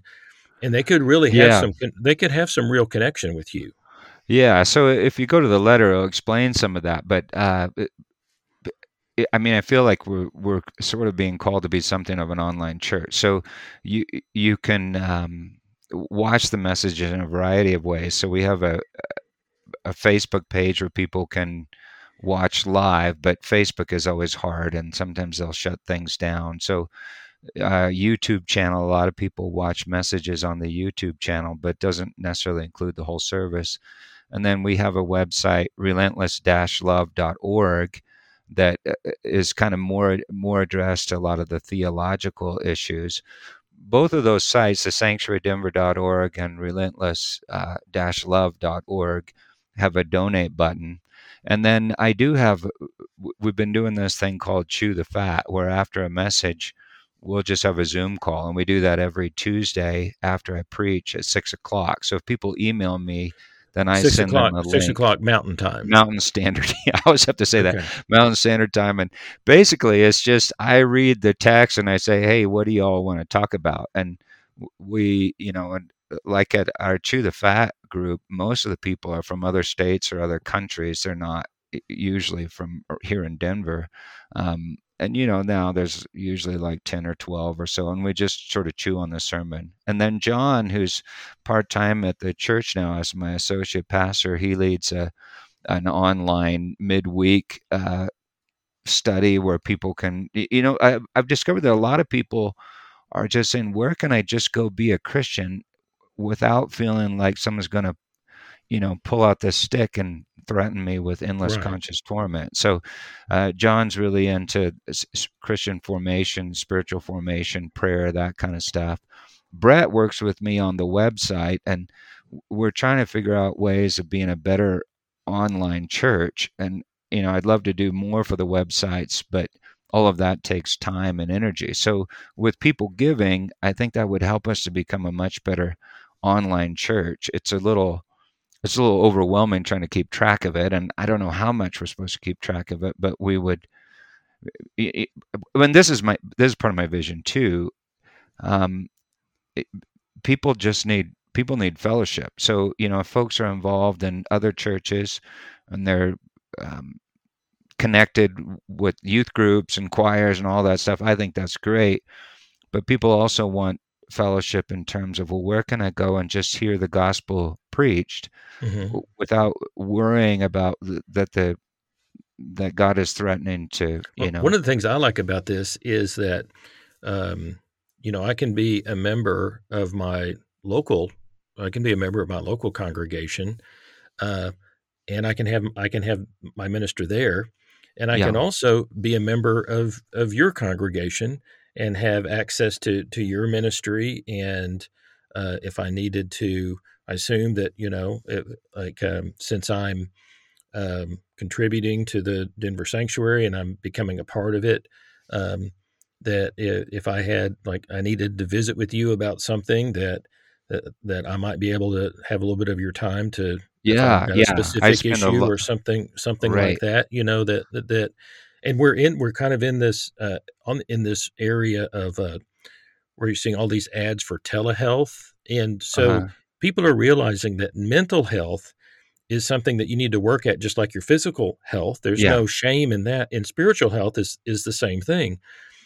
and they could really have yeah. some they could have some real connection with you yeah so if you go to the letter it'll explain some of that but uh, it, I mean, I feel like we're we're sort of being called to be something of an online church. So you you can um, watch the messages in a variety of ways. So we have a a Facebook page where people can watch live, but Facebook is always hard and sometimes they'll shut things down. So, uh, YouTube channel, a lot of people watch messages on the YouTube channel, but doesn't necessarily include the whole service. And then we have a website, relentless-love.org, that uh, kind of more more addressed to a lot of the theological issues. Both of those sites, the sanctuarydenver.org and relentless-love.org, uh, have a donate button. And then I do have, we've been doing this thing called Chew the Fat, where after a message, we'll just have a Zoom call. And we do that every Tuesday after I preach at six o'clock. So if people email me, then I six send o'clock, them a six link. o'clock Mountain Time. Mountain Standard. [LAUGHS] I always have to say okay. that Mountain Standard Time. And basically, it's just I read the text and I say, "Hey, what do y'all want to talk about?" And we, you know, and like at our Chew the Fat group, most of the people are from other states or other countries. They're not usually from here in Denver. Um, and you know now there's usually like 10 or 12 or so and we just sort of chew on the sermon. And then john who's part-time at the church now as my associate pastor he leads a, an online midweek uh, study where people can you know I, i've discovered that a lot of people are just saying where can i just go be a christian without feeling like someone's going to, you know, pull out this stick and threaten me with endless right. conscious torment. So, uh, John's really into Christian formation, spiritual formation, prayer, that kind of stuff. Brett works with me on the website, and we're trying to figure out ways of being a better online church. And, you know, I'd love to do more for the websites, but all of that takes time and energy. So, with people giving, I think that would help us to become a much better online church, it's a little it's a little overwhelming trying to keep track of it and i don't know how much we're supposed to keep track of it but we would and this is my this is part of my vision too. Um, it, people just need people need fellowship. So you know if folks are involved in other churches and they're um, connected with youth groups and choirs and all that stuff i think that's great. But people also want fellowship in terms of well where can i go and just hear the gospel preached mm-hmm. without worrying about th- that the that god is threatening to you know one of the things i like about this is that um, you know i can be a member of my local i can be a member of my local congregation uh, and i can have i can have my minister there and i yeah. can also be a member of of your congregation and have access to to your ministry and uh, if I needed to, I assume that you know, it, like um, since I'm um, contributing to the Denver Sanctuary and I'm becoming a part of it, um, that if I had like I needed to visit with you about something that that, that I might be able to have a little bit of your time to yeah yeah specific issue lo- or something something right. like that you know that, that that and we're in we're kind of in this uh, on in this area of uh, where you're seeing all these ads for telehealth, and so uh-huh. People are realizing that mental health is something that you need to work at, just like your physical health. There's yeah. no shame in that, and spiritual health is is the same thing.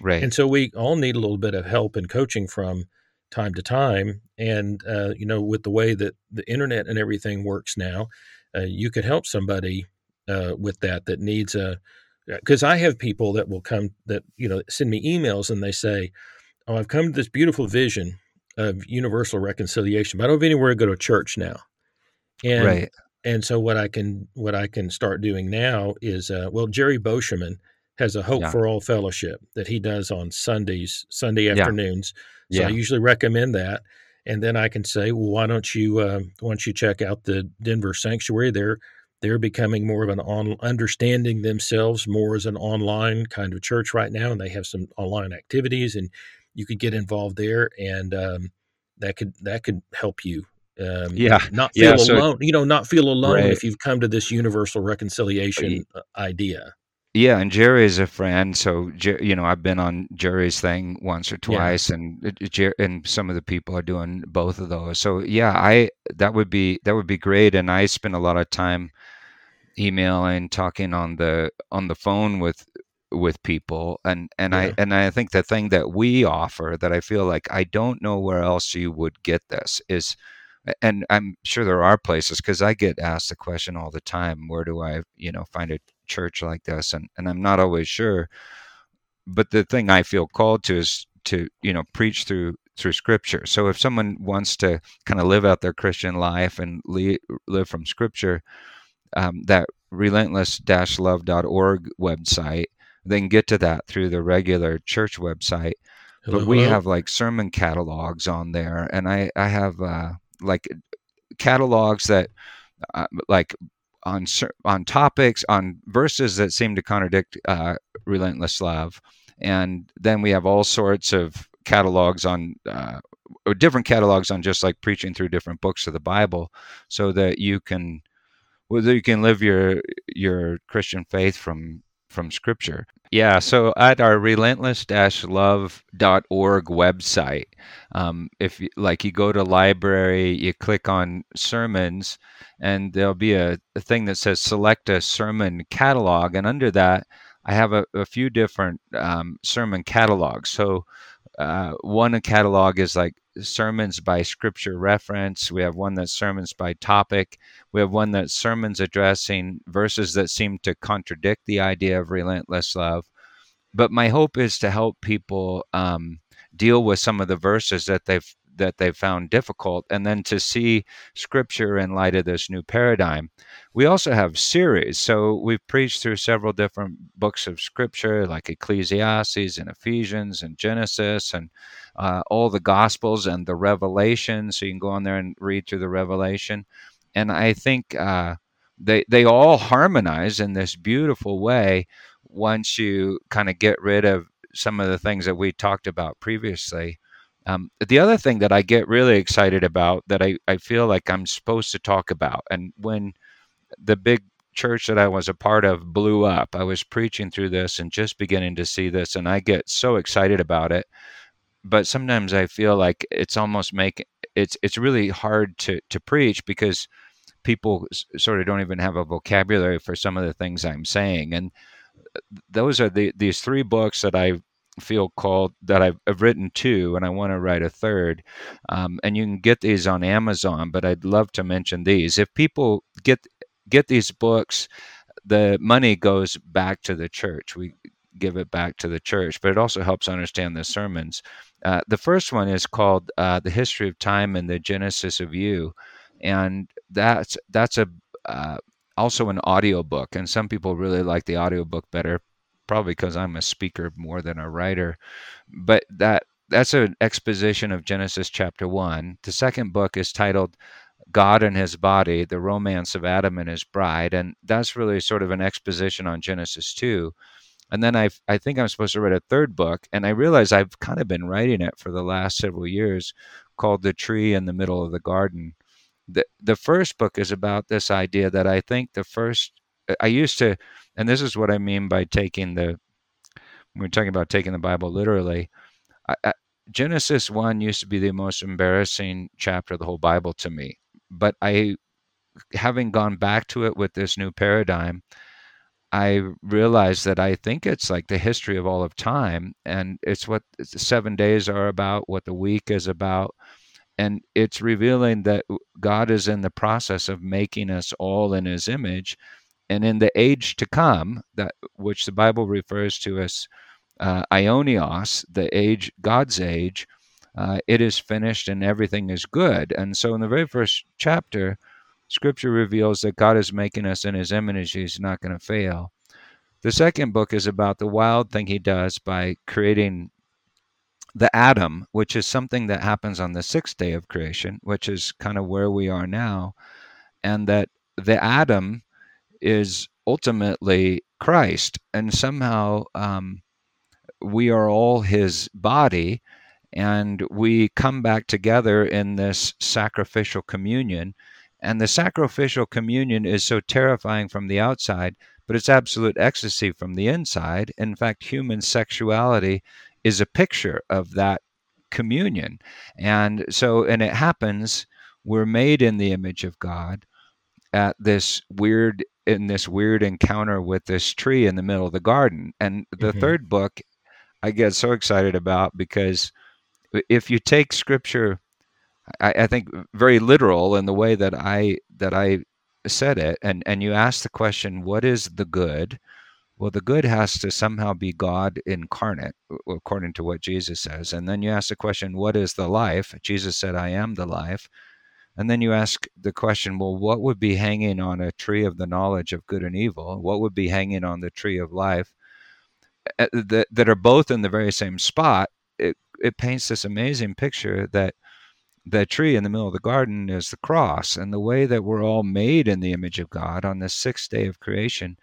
Right. And so we all need a little bit of help and coaching from time to time. And uh, you know, with the way that the internet and everything works now, uh, you could help somebody uh, with that that needs a because I have people that will come that you know send me emails and they say, "Oh, I've come to this beautiful vision of universal reconciliation, but I don't have anywhere to go to church now." And right. and so what I can what I can start doing now is uh, well, Jerry Beauchemin has a Hope yeah. for All fellowship that he does on Sundays, Sunday afternoons. Yeah. So yeah. I usually recommend that. And then I can say, well, why don't you uh, why don't you check out the Denver Sanctuary? They're they're becoming more of an on understanding themselves more as an online kind of church right now, and they have some online activities, and you could get involved there, and um, that could that could help you. Um, yeah, not feel yeah, alone. So, you know, not feel alone right. if you've come to this universal reconciliation uh, idea. Yeah, and Jerry is a friend, so you know I've been on Jerry's thing once or twice, yeah. and and some of the people are doing both of those. So yeah, I that would be that would be great, and I spend a lot of time emailing, talking on the on the phone with with people, and and yeah. I and I think the thing that we offer that I feel like I don't know where else you would get this is and I'm sure there are places because I get asked the question all the time, where do I, you know, find a church like this? And and I'm not always sure. But the thing I feel called to is to, you know, preach through through scripture. So if someone wants to kind of live out their Christian life and live from scripture, um, that relentless-love.org website, they can get to that through the regular church website. Hello, but we hello. have like sermon catalogs on there, and I I have uh, like catalogs that uh, like on on topics on verses that seem to contradict uh, relentless love and then we have all sorts of catalogs on uh, or different catalogs on just like preaching through different books of the bible so that you can whether you can live your your christian faith from from scripture yeah, so at our relentless-love.org website, um, if you, like you go to library, you click on sermons, and there'll be a, a, thing that says select a sermon catalog, and under that, I have a, a few different um, sermon catalogs. So uh, one catalog is like sermons by scripture reference. We have one that's sermons by topic. We have one that's sermons addressing verses that seem to contradict the idea of relentless love. But my hope is to help people um, deal with some of the verses that they've that they found difficult, and then to see Scripture in light of this new paradigm. We also have series, so we've preached through several different books of Scripture, like Ecclesiastes and Ephesians and Genesis, and uh, all the Gospels and the Revelation. So you can go on there and read through the Revelation, and I think. Uh, they, they all harmonize in this beautiful way once you kind of get rid of some of the things that we talked about previously um, the other thing that I get really excited about that I, I feel like I'm supposed to talk about, and when the big church that I was a part of blew up, I was preaching through this and just beginning to see this, and I get so excited about it. But sometimes I feel like it's almost make it's it's really hard to to preach because people sort of don't even have a vocabulary for some of the things I'm saying, and uh, those are the these three books that I feel called that I've, I've, written two, and I want to write a third. Um, and you can get these on Amazon, but I'd love to mention these. If people get get these books, the money goes back to the church. We give it back to the church, but it also helps understand the sermons. Uh, the first one is called uh, "The History of Time and the Genesis of You," and that's that's a uh, also an audio book, and some people really like the audio book better probably because I'm a speaker more than a writer but that that's an exposition of Genesis chapter 1 the second book is titled God and his body the romance of Adam and his bride and that's really sort of an exposition on Genesis 2 and then I I think I'm supposed to write a third book and I realize I've kind of been writing it for the last several years called The Tree in the Middle of the Garden. The the first book is about this idea that I think the first I used to, and this is what I mean by taking the we're talking about taking the Bible literally. I, I, Genesis one used to be the most embarrassing chapter of the whole Bible to me, but I, having gone back to it with this new paradigm, I realized that I think it's like the history of all of time, and it's what the seven days are about, what the week is about, and it's revealing that God is in the process of making us all in his image and in the age to come that which the Bible refers to as uh, aionios the age God's age uh, it is finished and everything is good. And so in the very first chapter scripture reveals that God is making us in his image he's not going to fail. The second book is about the wild thing he does by creating the atom, which is something that happens on the sixth day of creation, which is kind of where we are now, and that the atom is ultimately Christ, and somehow um, we are all his body, and we come back together in this sacrificial communion. And the sacrificial communion is so terrifying from the outside, but it's absolute ecstasy from the inside. In fact, human sexuality is a picture of that communion. And so, and it happens, we're made in the image of God at this weird, in this weird encounter with this tree in the middle of the garden. And the mm-hmm. third book, I get so excited about because if you take scripture, I, I think very literal in the way that I that I said it, and and you ask the question, what is the good? Well, the good has to somehow be God incarnate, according to what Jesus says. And then you ask the question, what is the life? Jesus said, I am the life. And then you ask the question, well, what would be hanging on a tree of the knowledge of good and evil? What would be hanging on the tree of life? That, that are both in the very same spot. It, it paints this amazing picture that the tree in the middle of the garden is the cross. And the way that we're all made in the image of God on the sixth day of creation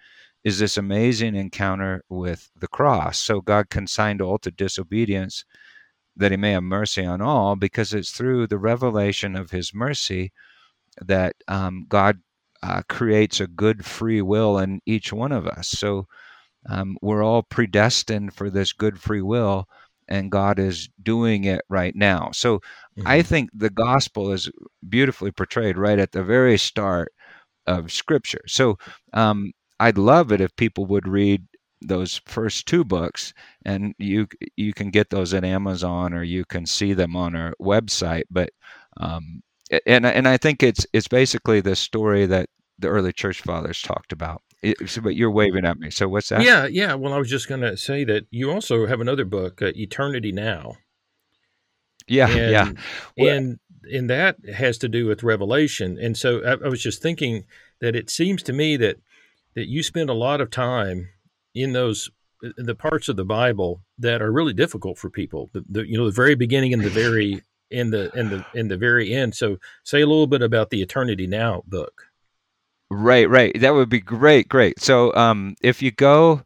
is this amazing encounter with the cross. So God consigned all to disobedience that he may have mercy on all, because it's through the revelation of his mercy that um, God uh, creates a good free will in each one of us. So um, we're all predestined for this good free will, and God is doing it right now. So mm-hmm. I think the gospel is beautifully portrayed right at the very start of Scripture. So um, I'd love it if people would read those first two books and you you can get those at Amazon or you can see them on our website but um, and and I think it's it's basically the story that the early church fathers talked about. It, but you're waving at me so what's that? Yeah yeah well I was just going to say that you also have another book uh, Eternity Now. Yeah and, yeah well, and and that has to do with revelation and so I, I was just thinking that it seems to me that that you spend a lot of time in those the parts of the Bible that are really difficult for people. The, the you know the very beginning and the very in the in the in the very end. So say a little bit about the Eternity Now book. Right, right. That would be great, great. So um, if you go,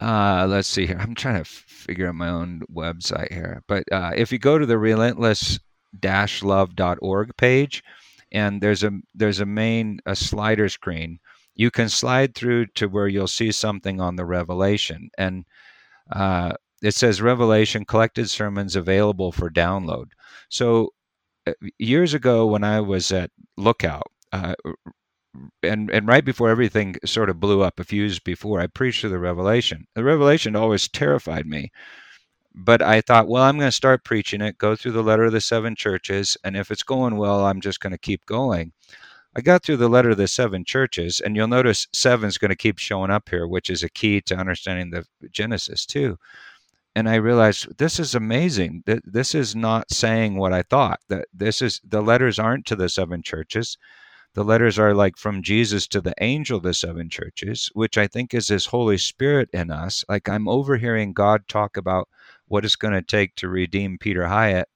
uh, let's see here. I'm trying to figure out my own website here, but uh, if you go to the Relentless dash love.org page, and there's a there's a main a slider screen you can slide through to where you'll see something on the Revelation. And uh, it says Revelation collected sermons available for download. So uh, years ago, when I was at Lookout, uh, and and right before everything sort of blew up, a few years before, I preached the Revelation. The Revelation always terrified me but I thought, well, I'm going to start preaching it, go through the letter of the seven churches, and if it's going well, I'm just going to keep going. I got through the letter of the seven churches, and you'll notice seven is going to keep showing up here, which is a key to understanding the Genesis too. And I realized this is amazing. This is not saying what I thought. That this is the letters aren't to the seven churches. The letters are like from Jesus to the angel of the seven churches, which I think is His Holy Spirit in us. Like I'm overhearing God talk about what it's going to take to redeem Peter Hiett.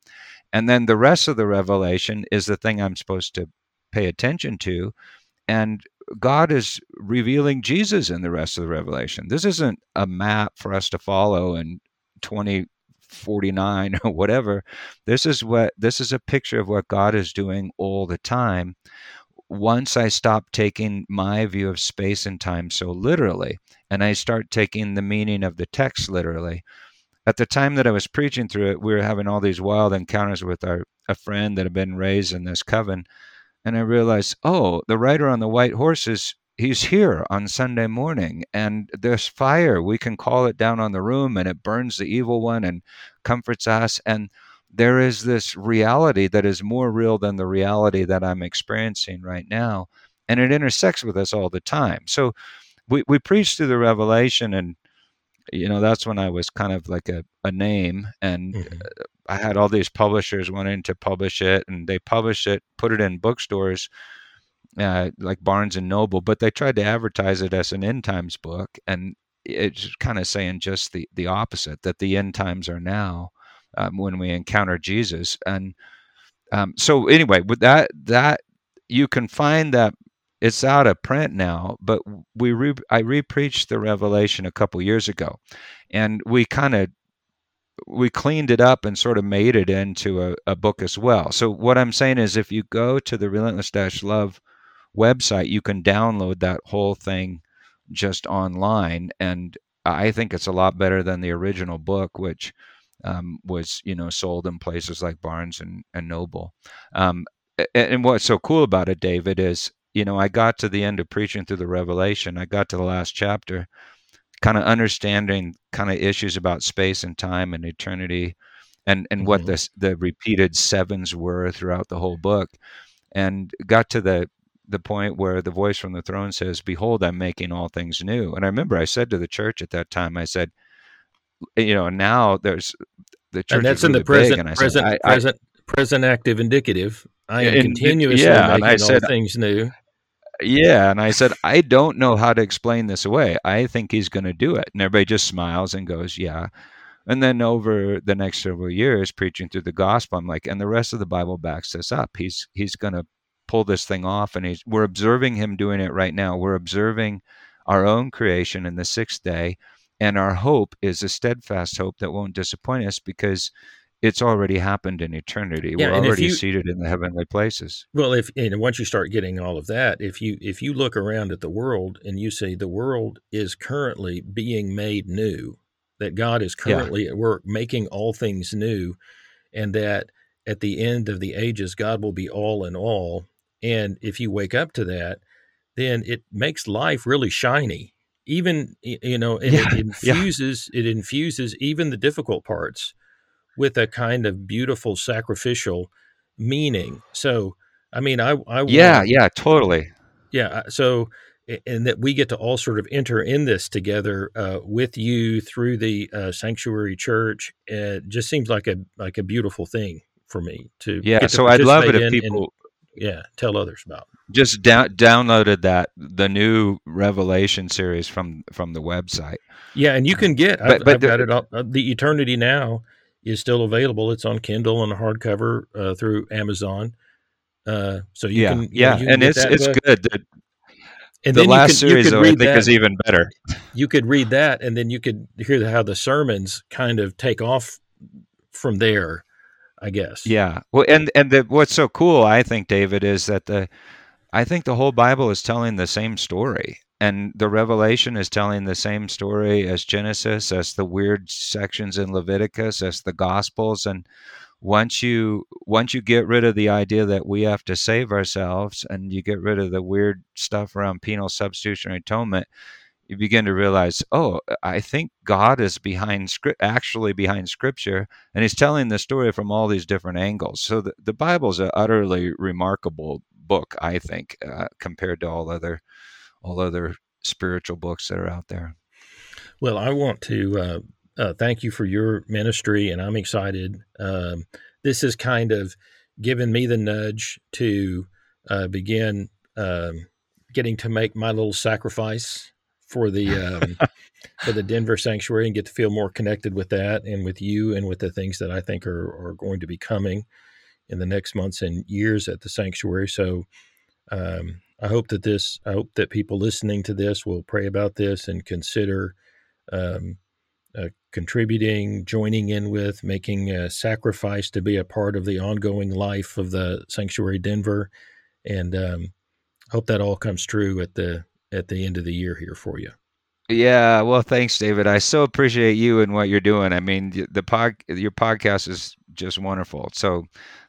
And then the rest of the revelation is the thing I'm supposed to pay attention to. And God is revealing Jesus in the rest of the revelation. This isn't a map for us to follow in 2049 [LAUGHS] or whatever. This is what this is a picture of what God is doing all the time. Once I stop taking my view of space and time so literally, and I start taking the meaning of the text literally, at the time that I was preaching through it, we were having all these wild encounters with our a friend that had been raised in this coven, and I realized, oh, the rider on the white horse is he's here on Sunday morning, and there's fire. We can call it down on the room, and it burns the evil one and comforts us. And there is this reality that is more real than the reality that I'm experiencing right now, and it intersects with us all the time. So we we preach through the revelation and you know that's when i was kind of like a, a name and mm-hmm. i had all these publishers wanting to publish it and they published it put it in bookstores uh, like barnes and noble but they tried to advertise it as an end times book and it's kind of saying just the the opposite that the end times are now um, when we encounter jesus and um, so anyway with that that you can find that it's out of print now, but we re- I repreached the Revelation a couple years ago, and we kind of we cleaned it up and sort of made it into a, a book as well. So what I'm saying is, if you go to the Relentless Love website, you can download that whole thing just online, and I think it's a lot better than the original book, which um, was you know sold in places like Barnes and, and Noble. Um, and what's so cool about it, David, is you know, I got to the end of preaching through the Revelation. I got to the last chapter, kind of understanding kind of issues about space and time and eternity, and and mm-hmm. what the the repeated sevens were throughout the whole book, and got to the the point where the voice from the throne says, "Behold, I'm making all things new." And I remember I said to the church at that time, I said, you know, now there's the church, and that's in really the present, present, said, present, I, present active indicative. I am continuously yeah, making all said, things new. Yeah, and I said, I don't know how to explain this away. I think he's going to do it. And everybody just smiles and goes, Yeah. And then over the next several years, preaching through the gospel, I'm like, and the rest of the Bible backs this up. He's he's going to pull this thing off, and he's we're observing him doing it right now. We're observing our own creation in the sixth day, and our hope is a steadfast hope that won't disappoint us because it's already happened in eternity. Yeah, We're already you, seated in the heavenly places. Well, if and once you start getting all of that, if you if you look around at the world and you say the world is currently being made new, that God is currently yeah. at work making all things new, and that at the end of the ages God will be all in all, and if you wake up to that, then it makes life really shiny. Even you know, yeah. [LAUGHS] it infuses it infuses even the difficult parts with a kind of beautiful sacrificial meaning. So, I mean, I, I yeah, want, yeah, totally, yeah. Uh, so, and that we get to all sort of enter in this together uh, with you through the uh, sanctuary church. It just seems like a like a beautiful thing for me to yeah. To so I'd love it if people and, yeah tell others about just down, downloaded that the new Revelation series from from the website. Yeah, and you can get but, I've, but I've the, got it all, uh, the Eternity Now is still available. It's on Kindle and a hardcover uh, through Amazon. Uh, so you yeah, can, yeah, you can and it's it's book. good. The, and the last could, series, though, I think, that. is even better. You could read that, and then you could hear how the sermons kind of take off from there. I guess. Yeah. Well, and and the, what's so cool, I think, David, is that the I think the whole Bible is telling the same story and the revelation is telling the same story as genesis as the weird sections in leviticus as the gospels and once you once you get rid of the idea that we have to save ourselves and you get rid of the weird stuff around penal substitutionary atonement you begin to realize, oh, I think God is behind actually behind Scripture, and He's telling the story from all these different angles. So the, the Bible is an utterly remarkable book, I think, uh, compared to all other all other spiritual books that are out there. Well, I want to uh, uh, thank you for your ministry, and I'm excited. Um, this has kind of given me the nudge to uh, begin um, getting to make my little sacrifice for the um, [LAUGHS] for the Denver sanctuary and get to feel more connected with that and with you and with the things that I think are are going to be coming in the next months and years at the sanctuary. So um, I hope that this I hope that people listening to this will pray about this and consider um, uh, contributing, joining in with, making a sacrifice to be a part of the ongoing life of the Sanctuary Denver, and um, hope that all comes true at the at the end of the year here for you. Yeah, well, thanks, David. I so appreciate you and what you're doing. I mean, the pod, your podcast is just wonderful. So,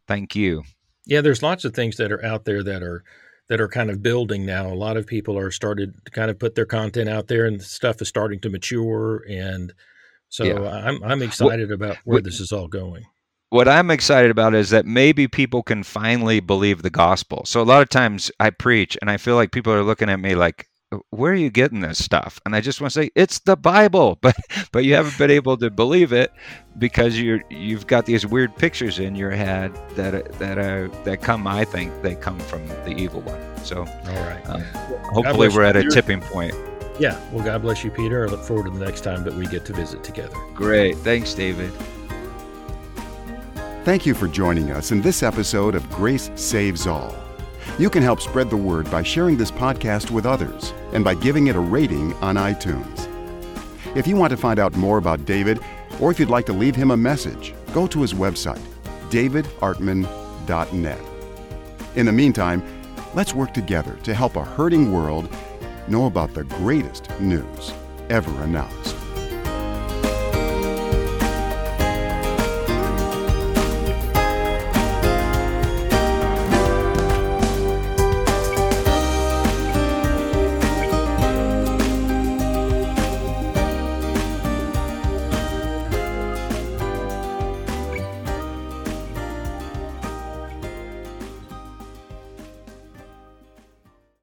thank you. Yeah, there's lots of things that are out there that are that are kind of building now. A lot of people are started to kind of put their content out there, and stuff is starting to mature. And so yeah. I'm I'm excited about where this is all going. What I'm excited about is that maybe people can finally believe the gospel. So a lot of times I preach, and I feel like people are looking at me like, where are you getting this stuff? And i just want to say it's the bible [LAUGHS] but but you haven't been able to believe it because you're you've got these weird pictures in your head that that are that come i think they come from the evil one. So all right. um, hopefully we're at a tipping point. Yeah. Well god bless you peter. I look forward to the next time that we get to visit together. Great. Thanks david. Thank you for joining us in this episode of grace saves all you can help spread the word by sharing this podcast with others and by giving it a rating on iTunes. If you want to find out more about David, or if you'd like to leave him a message, go to his website, davidartman.net. In the meantime, let's work together to help a hurting world know about the greatest news ever announced.